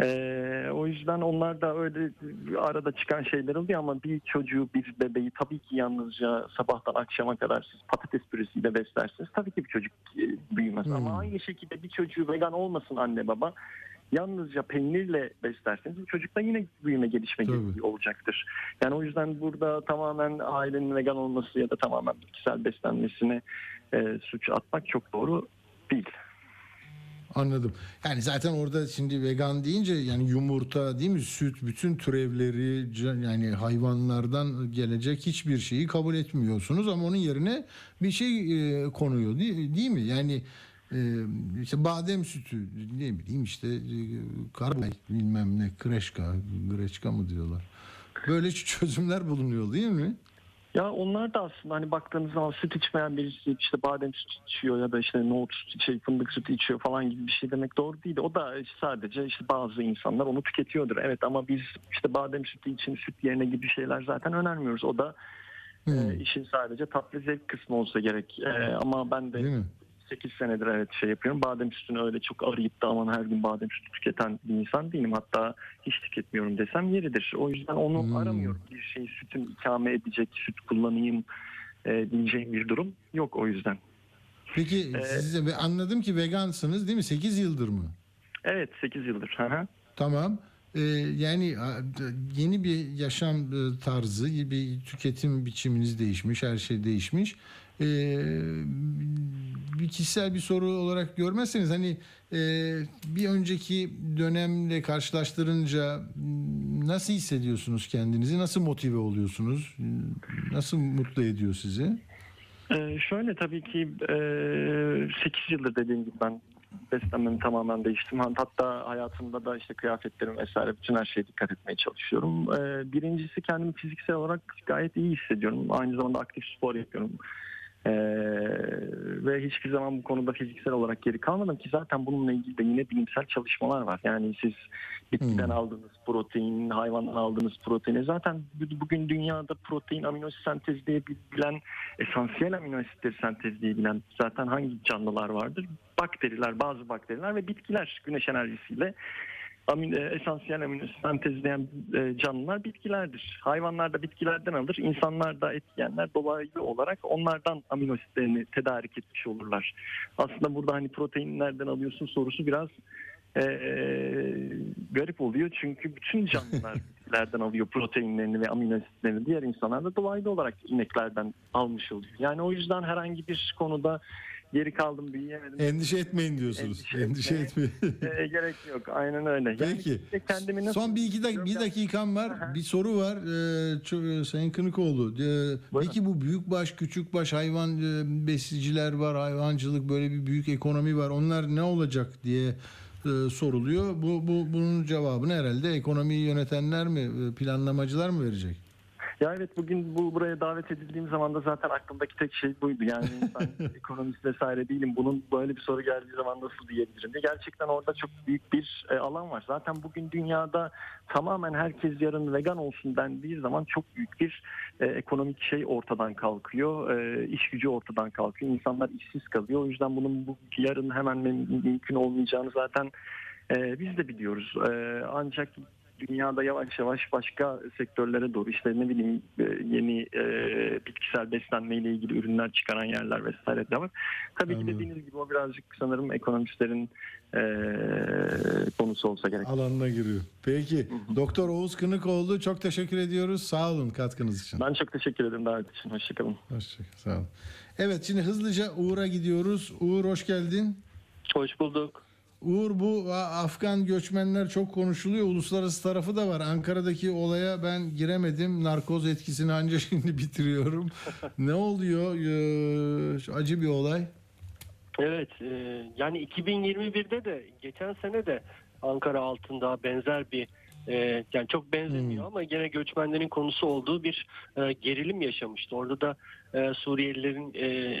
Ee, o yüzden onlar da öyle arada çıkan şeyler oluyor ama bir çocuğu bir bebeği tabii ki yalnızca sabahtan akşama kadar siz patates püresiyle beslersiniz. Tabii ki bir çocuk e, büyümez Hmm. ama aynı şekilde bir çocuğu vegan olmasın anne baba yalnızca peynirle beslerseniz çocukta yine büyüme gelişme Tabii. olacaktır. Yani o yüzden burada tamamen ailenin vegan olması ya da tamamen bitkisel beslenmesine e, suç atmak çok doğru değil. Anladım. Yani zaten orada şimdi vegan deyince yani yumurta değil mi süt bütün türevleri yani hayvanlardan gelecek hiçbir şeyi kabul etmiyorsunuz ama onun yerine bir şey e, konuyor değil, değil mi? Yani işte badem sütü ne bileyim işte e, karbay bilmem ne kreşka greçka mı diyorlar. Böyle çözümler bulunuyor değil mi? Ya onlar da aslında hani baktığınız zaman süt içmeyen birisi işte badem sütü içiyor ya da işte nohut sütü, şey, fındık sütü içiyor falan gibi bir şey demek doğru değil. O da sadece işte bazı insanlar onu tüketiyordur. Evet ama biz işte badem sütü için süt yerine gibi şeyler zaten önermiyoruz. O da Hmm. e, işin sadece tatlı zevk kısmı olsa gerek. E, ama ben de? 8 senedir evet şey yapıyorum. Badem sütünü öyle çok arayıp da aman her gün badem sütü tüketen bir insan değilim. Hatta hiç tüketmiyorum desem yeridir. O yüzden onu Hmm. aramıyorum. Bir şey sütün ikame edecek, süt kullanayım e, diyeceğim bir durum yok o yüzden. Peki Ee, siz de anladım ki vegansınız değil mi? 8 yıldır mı? Evet 8 yıldır. Tamam. Ee, yani yeni bir yaşam e, tarzı, bir tüketim biçiminiz değişmiş, her şey değişmiş. Ee, bir kişisel bir soru olarak görmezseniz hani e, bir önceki dönemle karşılaştırınca nasıl hissediyorsunuz kendinizi? Nasıl motive oluyorsunuz? Nasıl mutlu ediyor sizi? Ee, şöyle tabii ki e, 8 yıldır dediğim gibi ben beslenmemi tamamen değiştim. Hatta hayatımda da işte kıyafetlerim vesaire bütün her şeye dikkat etmeye çalışıyorum. Ee, birincisi kendimi fiziksel olarak gayet iyi hissediyorum. Aynı zamanda aktif spor yapıyorum. Ee, ve hiçbir zaman bu konuda fiziksel olarak geri kalmadım ki zaten bununla ilgili de yine bilimsel çalışmalar var. Yani siz bitkiden aldığınız protein, hayvandan aldığınız proteini zaten bu- bugün dünyada protein amino asit sentezleyebilen, esansiyel amino asitleri sentezleyebilen zaten hangi canlılar vardır? Bakteriler, bazı bakteriler ve bitkiler güneş enerjisiyle amino, esansiyel amino sentezleyen e, canlılar bitkilerdir. Hayvanlar da bitkilerden alır, insanlar da et yiyenler dolaylı olarak onlardan amino asitlerini tedarik etmiş olurlar. Aslında burada hani protein nereden alıyorsun sorusu biraz e, garip oluyor. Çünkü bütün canlılar bitkilerden alıyor proteinlerini ve amino asitlerini. Diğer insanlar da dolaylı olarak ineklerden almış oluyor. Yani o yüzden herhangi bir konuda geri kaldım büyüyemedim. Endişe etmeyin diyorsunuz. Endişe Endişe, etmeyin. E, gerek yok. Aynen öyle. Yani Peki. işte kendimi nasıl Son bir iki dak- bir dakikam var. Bir soru var. Ee, Sayın Kınıkoğlu. Ee, peki bu büyükbaş, küçükbaş hayvan e, besiciler var, hayvancılık böyle bir büyük ekonomi var. Onlar ne olacak diye e, soruluyor. Bu, bu bunun cevabını herhalde ekonomiyi yönetenler mi, e, planlamacılar mı verecek? Ya evet bugün bu buraya davet edildiğim zaman da zaten aklımdaki tek şey buydu. Yani insan ekonomist vesaire değilim. Bunun böyle bir soru geldiği zaman nasıl diyebilirim diye. Gerçekten orada çok büyük bir e, alan var. Zaten bugün dünyada tamamen herkes yarın vegan olsun dendiği zaman çok büyük bir e, ekonomik şey ortadan kalkıyor. E, iş gücü ortadan kalkıyor. İnsanlar işsiz kalıyor. O yüzden bunun bu yarın hemen müm- mümkün olmayacağını zaten e, biz de biliyoruz. E, ancak dünyada yavaş yavaş başka sektörlere doğru işte ne bileyim e, yeni e, bitkisel beslenme ile ilgili ürünler çıkaran yerler vesaire de var. Tabii ki Anladım. dediğiniz gibi o birazcık sanırım ekonomistlerin e, konusu olsa gerek. Alanına giriyor. Peki. Doktor Oğuz Kınıkoğlu çok teşekkür ediyoruz. Sağ olun katkınız için. Ben çok teşekkür ederim davet için. Hoşçakalın. Hoşçakalın. Sağ olun. Evet şimdi hızlıca Uğur'a gidiyoruz. Uğur hoş geldin. Hoş bulduk. Uğur bu Afgan göçmenler çok konuşuluyor. Uluslararası tarafı da var. Ankara'daki olaya ben giremedim. Narkoz etkisini ancak şimdi bitiriyorum. ne oluyor? Ee, acı bir olay. Evet e, yani 2021'de de geçen sene de Ankara altında benzer bir e, yani çok benzemiyor ama gene göçmenlerin konusu olduğu bir e, gerilim yaşamıştı. Orada da e, Suriyelilerin e,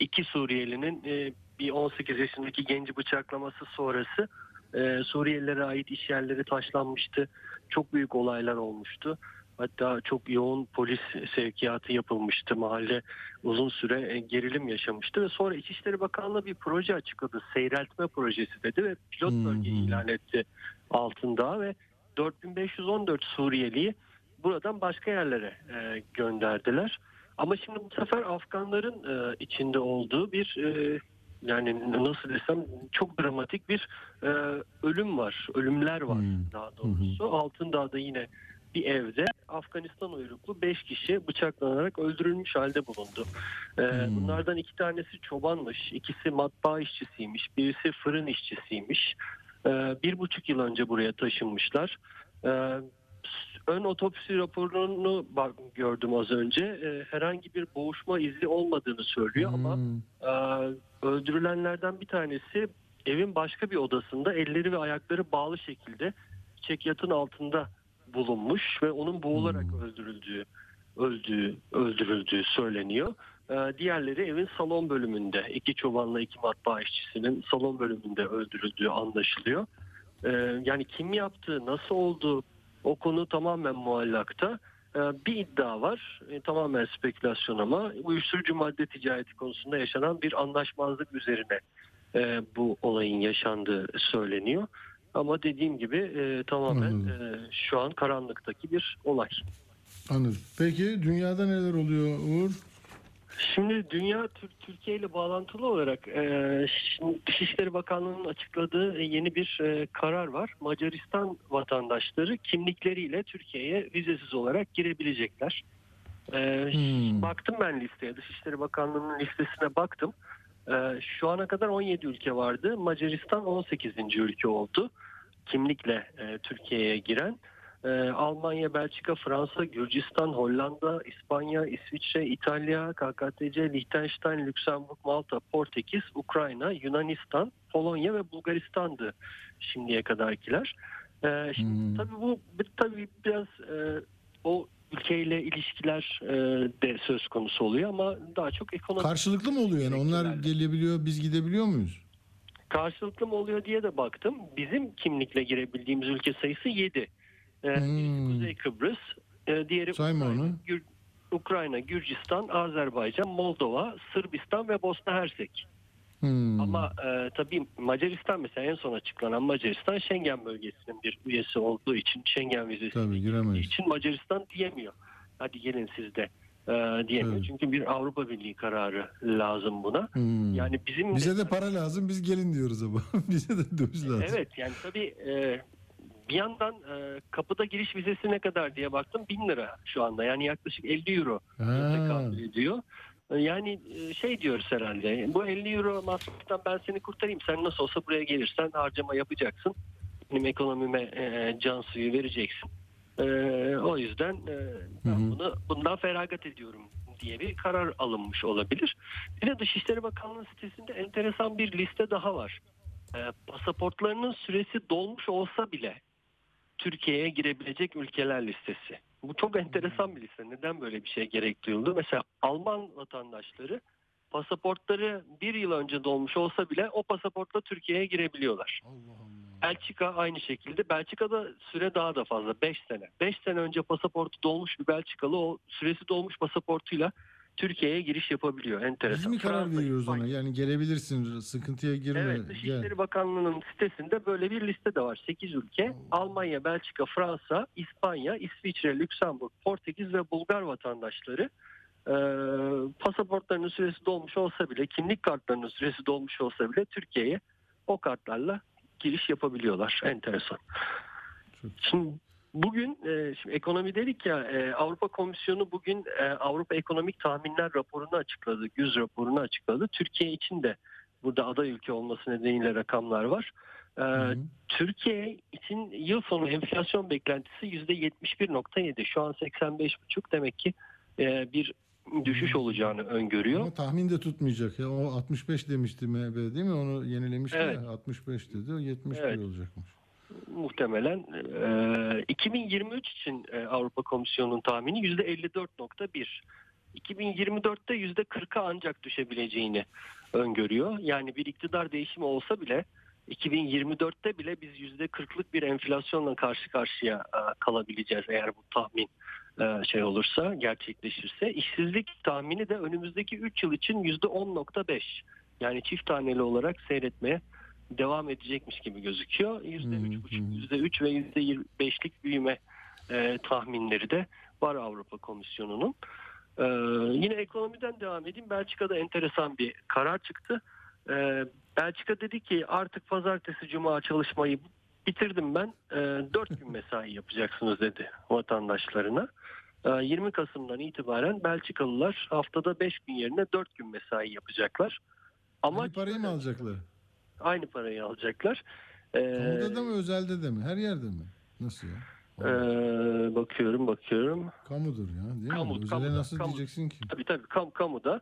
iki Suriyelinin e, bir 18 yaşındaki genci bıçaklaması sonrası e, Suriyelilere ait iş yerleri taşlanmıştı. Çok büyük olaylar olmuştu. Hatta çok yoğun polis sevkiyatı yapılmıştı. Mahalle uzun süre e, gerilim yaşamıştı ve sonra İçişleri Bakanlığı bir proje açıkladı. Seyreltme projesi dedi ve pilot bölge ilan etti altında ve 4514 Suriyeliyi buradan başka yerlere e, gönderdiler. Ama şimdi bu sefer Afganların e, içinde olduğu bir e, yani nasıl desem çok dramatik bir e, ölüm var. Ölümler var daha doğrusu. Altındağ'da yine bir evde Afganistan uyruklu 5 kişi bıçaklanarak öldürülmüş halde bulundu. Ee, Bunlardan iki tanesi çobanmış, ikisi matbaa işçisiymiş, birisi fırın işçisiymiş. Ee, bir buçuk yıl önce buraya taşınmışlar. Ee, ön otopsi raporunu bak, gördüm az önce. Ee, herhangi bir boğuşma izi olmadığını söylüyor ama e, öldürülenlerden bir tanesi evin başka bir odasında elleri ve ayakları bağlı şekilde çekyatın altında bulunmuş ve onun boğularak öldürüldüğü öldüğü öldürüldüğü söyleniyor. Ee, diğerleri evin salon bölümünde iki çobanla iki matbaa işçisinin salon bölümünde öldürüldüğü anlaşılıyor. Ee, yani kim yaptı, nasıl oldu o konu tamamen muallakta. Ee, bir iddia var, e, tamamen spekülasyon ama uyuşturucu madde ticareti konusunda yaşanan bir anlaşmazlık üzerine e, bu olayın yaşandığı söyleniyor. Ama dediğim gibi e, tamamen şu an karanlıktaki bir olay. Anladım. Peki dünyada neler oluyor Uğur? Şimdi dünya Tür- Türkiye ile bağlantılı olarak e, Dışişleri Bakanlığı'nın açıkladığı yeni bir e, karar var. Macaristan vatandaşları kimlikleriyle Türkiye'ye vizesiz olarak girebilecekler. E, Hmm. Baktım ben listeye, Dışişleri Bakanlığı'nın listesine baktım. E, şu ana kadar 17 ülke vardı. Macaristan 18. ülke oldu. Kimlikle e, Türkiye'ye giren. E, Almanya, Belçika, Fransa, Gürcistan, Hollanda, İspanya, İsviçre, İtalya, KKTC, Liechtenstein, Lüksemburg, Malta, Portekiz, Ukrayna, Yunanistan, Polonya ve Bulgaristan'dı şimdiye kadarkiler. E, şimdi tabii bu tabii biraz e, o ülkeyle ilişkiler e, de söz konusu oluyor ama daha çok ekonomik Karşılıklı mı oluyor yani? Onlar gelebiliyor, biz gidebiliyor muyuz? karşılıklı mı oluyor diye de baktım. Bizim kimlikle girebildiğimiz ülke sayısı 7. Hmm. Birisi Kuzey Kıbrıs, e, diğeri Sayma Ukrayna, onu. Gür- Ukrayna, Gürcistan, Azerbaycan, Moldova, Sırbistan ve Bosna Hersek. Hmm. Ama e, tabii Macaristan mesela en son açıklanan Macaristan Schengen bölgesinin bir üyesi olduğu için Schengen vizesi Tabii giremeyiz. için Macaristan diyemiyor. Hadi gelin siz de e, diyemiyor. Evet. Çünkü bir Avrupa Birliği kararı lazım buna. Hmm. Yani bizim Bize de para lazım, biz gelin diyoruz ama. Bize de döviz lazım. Evet yani tabii e, bir yandan e, kapıda giriş vizesi ne kadar diye baktım 1000 lira şu anda yani yaklaşık 50 euro tekabül ediyor. E, Yani e, şey diyoruz herhalde bu 50 euro masraftan ben seni kurtarayım sen nasıl olsa buraya gelirsen harcama yapacaksın. Benim ekonomime e, can suyu vereceksin. E, o yüzden e, ben Hı hı. bunu bundan feragat ediyorum diye bir karar alınmış olabilir. Bir de Dışişleri Bakanlığı sitesinde enteresan bir liste daha var. E, pasaportlarının süresi dolmuş olsa bile Türkiye'ye girebilecek ülkeler listesi. Bu çok enteresan bir liste. Neden böyle bir şey gerek duyuldu? Mesela Alman vatandaşları pasaportları bir yıl önce dolmuş olsa bile o pasaportla Türkiye'ye girebiliyorlar. Belçika aynı şekilde. Belçika'da süre daha da fazla. 5 sene. 5 sene önce pasaportu dolmuş bir Belçikalı o süresi dolmuş pasaportuyla Türkiye'ye giriş yapabiliyor. Enteresan. Biz mi karar veriyoruz ona? Yani gelebilirsin, sıkıntıya girme. Evet, gel. Dışişleri Bakanlığı'nın sitesinde böyle bir liste de var. 8 ülke. Almanya, Belçika, Fransa, İspanya, İsviçre, Lüksemburg, Portekiz ve Bulgar vatandaşları e, pasaportlarının süresi dolmuş olsa bile, kimlik kartlarının süresi dolmuş olsa bile Türkiye'ye o kartlarla giriş yapabiliyorlar. Enteresan. Çok- Şimdi bugün e, şimdi ekonomi dedik ya e, Avrupa Komisyonu bugün e, Avrupa Ekonomik Tahminler raporunu açıkladı. Yüz raporunu açıkladı. Türkiye için de burada aday ülke olması nedeniyle rakamlar var. E, Hı. Türkiye için yıl sonu enflasyon beklentisi %71.7. Şu an 85.5 demek ki e, bir düşüş olacağını öngörüyor. Ama tahmin de tutmayacak ya. O 65 demişti MHP değil mi? Onu yenilemişti Evet. ya. 65 dedi. O 71 Evet. olacakmış. Muhtemelen e, 2023 için e, Avrupa Komisyonu'nun tahmini %54.1. 2024'te %40'a ancak düşebileceğini öngörüyor. Yani bir iktidar değişimi olsa bile 2024'te bile biz %40'lık bir enflasyonla karşı karşıya e, kalabileceğiz eğer bu tahmin e, şey olursa gerçekleşirse. İşsizlik tahmini de önümüzdeki 3 yıl için %10.5. Yani çift taneli olarak seyretmeye devam edecekmiş gibi gözüküyor. %3,5, %3 ve %25'lik büyüme e, tahminleri de var Avrupa Komisyonu'nun. E, yine ekonomiden devam edeyim. Belçika'da enteresan bir karar çıktı. E, Belçika dedi ki artık pazartesi cuma çalışmayı bitirdim ben. E, 4 gün mesai yapacaksınız dedi vatandaşlarına. E, 20 Kasım'dan itibaren Belçikalılar haftada 5 gün yerine 4 gün mesai yapacaklar. Ama parayı mı alacaklar? Aynı parayı alacaklar. Ee, Kamuda da mı özelde de mi? Her yerde mi? Nasıl ya? ee, bakıyorum bakıyorum. Kamudur ya değil Kamu, mi? Özele kamuda, nasıl kamu. diyeceksin ki? Tabii tabii kam, kamuda.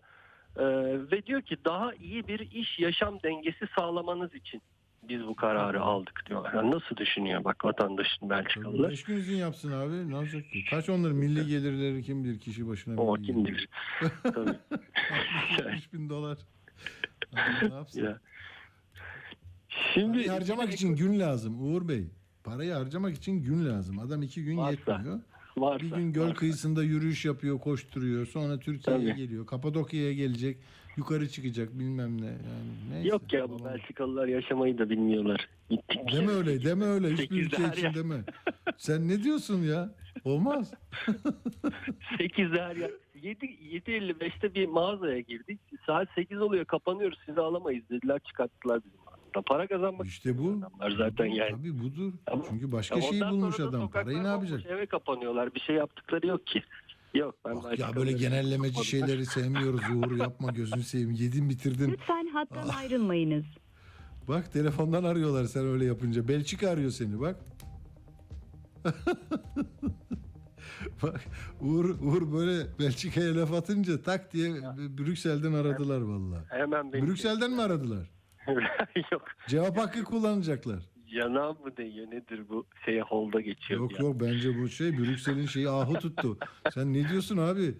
Ee, ve diyor ki daha iyi bir iş yaşam dengesi sağlamanız için biz bu kararı aldık diyorlar. Yani nasıl düşünüyor bak vatandaşın Belçikalılar. 5 gün izin yapsın abi. Ne olacak ki? Kaç onların milli gelirleri kim bilir kişi başına? O kim bilir. Tabii. 60 bin dolar. Adam ne yapsın? Ya. Şimdi Parayı harcamak için gün lazım Uğur Bey. Parayı harcamak için gün lazım. Adam iki gün Varsa, yetmiyor. varsa, Bir gün göl varsa. kıyısında yürüyüş yapıyor, koşturuyor. Sonra Türkiye'ye Tabii. geliyor. Kapadokya'ya gelecek. Yukarı çıkacak bilmem ne. Yani neyse. Yok ya bu. Belçikalılar yaşamayı da bilmiyorlar. Gittik. Deme öyle, deme öyle. Hiçbir ülke için yer- deme. Sen ne diyorsun ya? Olmaz. 8'de her yer. 7, 7.55'te bir mağazaya girdik. Saat 8 oluyor kapanıyoruz sizi alamayız dediler çıkarttılar bizi mağazadan. Para kazanmak İşte bu. adamlar zaten yani. Tabii budur. Ama- Çünkü başka Ya şey ondan bulmuş adam. Parayı ne yapacak? Eve kapanıyorlar bir şey yaptıkları yok ki. Yok ben Bak ya böyle genellemeci yapmadım. şeyleri sevmiyoruz Uğur yapma gözünü seveyim. Yedin bitirdin. Lütfen hattan Ah. ayrılmayınız. Bak telefondan arıyorlar sen öyle yapınca. Belçika arıyor seni bak. bak Uğur, Uğur böyle Belçika'ya laf atınca tak diye Brüksel'den aradılar vallahi. Hemen beni Brüksel'den mi aradılar? yok Cevap hakkı kullanacaklar. Yana mı değiyor nedir bu şeye holda geçiyor. Yok ya. yok bence bu şey Brüksel'in şeyi ahı tuttu. Sen ne diyorsun abi?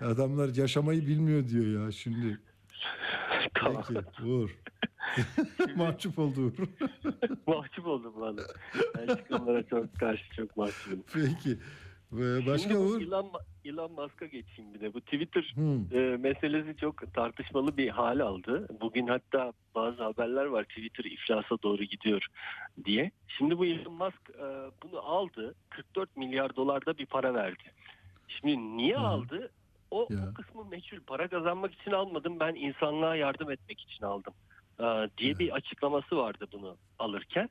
Adamlar yaşamayı bilmiyor diyor ya şimdi. Tamam. Peki Uğur. Mahcup oldu Uğur. mahcup oldum valla. Ben çıkanlara çok karşı çok mahcubum. Peki. Başka Şimdi bu Uğur? Elon, Elon Musk'a geçeyim bir de. Bu Twitter Hmm. e, meselesi çok tartışmalı bir hal aldı. Bugün hatta bazı haberler var Twitter iflasa doğru gidiyor diye. Şimdi bu Elon Musk e, bunu aldı. 44 milyar dolarda bir para verdi. Şimdi niye Hı. aldı? O, Ya. o kısmı meçhul. Para kazanmak için almadım. Ben insanlığa yardım etmek için aldım. e, diye Evet. bir açıklaması vardı bunu alırken.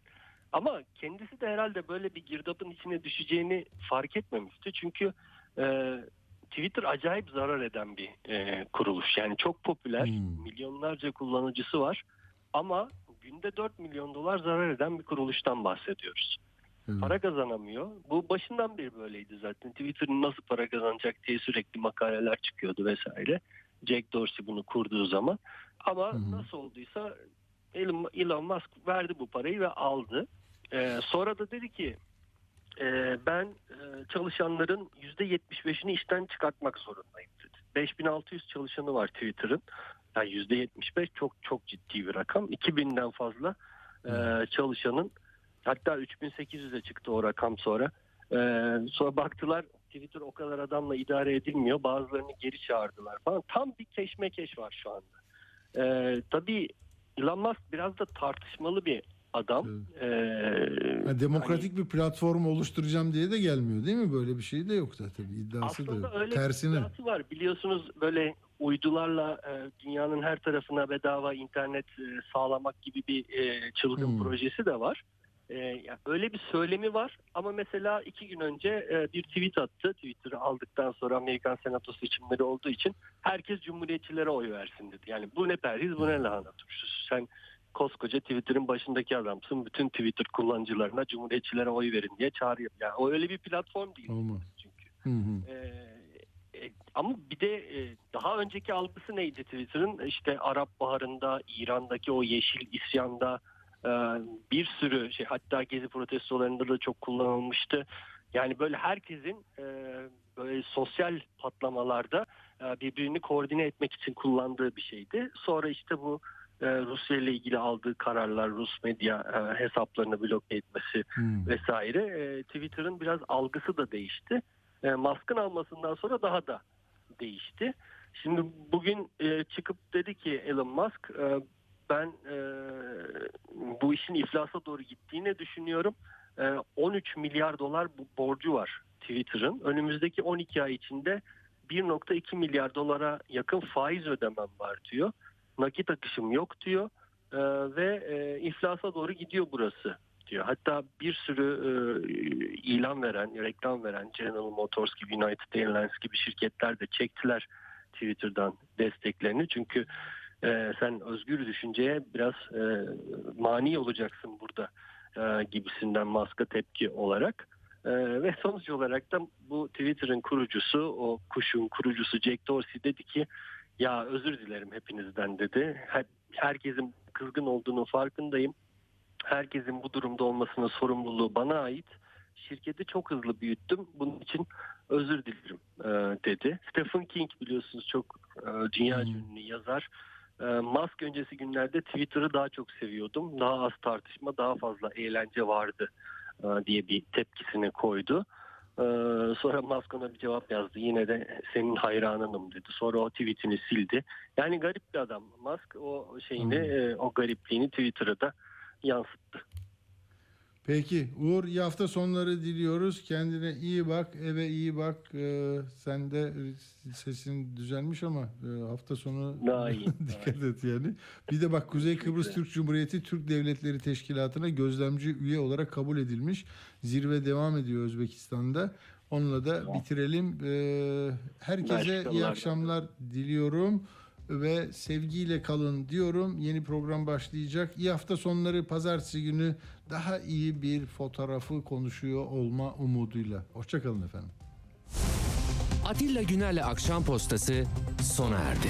Ama kendisi de herhalde böyle bir girdabın içine düşeceğini fark etmemişti. Çünkü e, Twitter acayip zarar eden bir e, kuruluş. Yani çok popüler, Hmm. milyonlarca kullanıcısı var. Ama günde 4 milyon dolar zarar eden bir kuruluştan bahsediyoruz. Evet. Para kazanamıyor. Bu başından beri böyleydi zaten. Twitter'ın nasıl para kazanacak diye sürekli makaleler çıkıyordu vesaire. Jack Dorsey bunu kurduğu zaman. Ama hı. nasıl olduysa Elon, Elon Musk verdi bu parayı ve aldı. Ee, sonra da dedi ki e, ben e, çalışanların %75'ini işten çıkartmak zorundayım dedi. 5600 çalışanı var Twitter'ın. Yani %75 çok çok ciddi bir rakam. 2000'den fazla e, çalışanın hatta 3800'e çıktı o rakam sonra. E, sonra baktılar Twitter o kadar adamla idare edilmiyor. Bazılarını geri çağırdılar falan. Tam bir keşmekeş var şu anda. E, tabii Elon Musk biraz da tartışmalı bir adam. E, Ha, demokratik bir platform oluşturacağım diye de gelmiyor değil mi? Böyle bir şey de yok da tabii iddiası da Aslında yok. öyle Tersine. bir iddiası var. Biliyorsunuz böyle uydularla e, dünyanın her tarafına bedava internet e, sağlamak gibi bir e, çılgın Hmm. projesi de var. E, ya öyle bir söylemi var ama mesela iki gün önce e, bir tweet attı. Twitter'ı aldıktan sonra Amerikan Senato seçimleri olduğu için herkes cumhuriyetçilere oy versin dedi. Yani bu ne perhiz bu ne lahana turşusu. Sen koskoca Twitter'ın başındaki adamsın. Bütün Twitter kullanıcılarına cumhuriyetçilere oy verin diye çağırıyor. Yani o öyle bir platform değil Olmaz. çünkü. Hı hı. Ee, ama bir de e, daha önceki algısı neydi Twitter'ın? İşte Arap Baharı'nda, İran'daki o yeşil isyanda bir sürü şey hatta gezi protestolarında da çok kullanılmıştı. Yani böyle herkesin böyle sosyal patlamalarda birbirini koordine etmek için kullandığı bir şeydi. Sonra işte bu e, Rusya ile ilgili aldığı kararlar, Rus medya e, hesaplarını bloke etmesi Hı. vesaire e, Twitter'ın biraz algısı da değişti. E, Musk'ın almasından sonra daha da değişti. Şimdi bugün e, çıkıp dedi ki Elon Musk e, ben e, bu işin iflasa doğru gittiğini düşünüyorum. E, 13 milyar dolar bu borcu var Twitter'ın. Önümüzdeki 12 ay içinde 1.2 milyar dolara yakın faiz ödemem var diyor. Nakit akışım yok diyor. E, ve e, iflasa doğru gidiyor burası diyor. Hatta bir sürü e, ilan veren, reklam veren General Motors gibi, United Airlines gibi şirketler de çektiler Twitter'dan desteklerini. Çünkü e, sen özgür düşünceye biraz e, mani olacaksın burada e, gibisinden Musk'a tepki olarak. E, ve sonuç olarak da bu Twitter'ın kurucusu, o kuşun kurucusu Jack Dorsey dedi ki ya özür dilerim hepinizden dedi. Her, herkesin kızgın olduğunu farkındayım herkesin bu durumda olmasının sorumluluğu bana ait. Şirketi çok hızlı büyüttüm. Bunun için özür dilerim e, dedi. Stephen King biliyorsunuz çok e, dünya ünlü yazar. E, Musk öncesi günlerde Twitter'ı daha çok seviyordum. Daha az tartışma, daha fazla eğlence vardı e, diye bir tepkisini koydu. E, sonra Musk ona bir cevap yazdı. Yine de senin hayranınım dedi. Sonra o tweetini sildi. Yani garip bir adam. Musk o şeyini, e, o garipliğini Twitter'a da yansıttı. Peki Uğur iyi hafta sonları diliyoruz. Kendine iyi bak, eve iyi bak. Ee, sen de sesin düzelmiş ama e, hafta sonu Daha iyi, dikkat et yani. Bir de bak Kuzey Kıbrıs Türk Cumhuriyeti Türk Devletleri Teşkilatı'na gözlemci üye olarak kabul edilmiş. Zirve devam ediyor Özbekistan'da. Onunla da bitirelim. Ee, herkese iyi akşamlar diliyorum ve sevgiyle kalın diyorum. Yeni program başlayacak. İyi hafta sonları pazartesi günü daha iyi bir fotoğrafı konuşuyor olma umuduyla. Hoşçakalın efendim. Atilla Güner'le Akşam Postası sona erdi.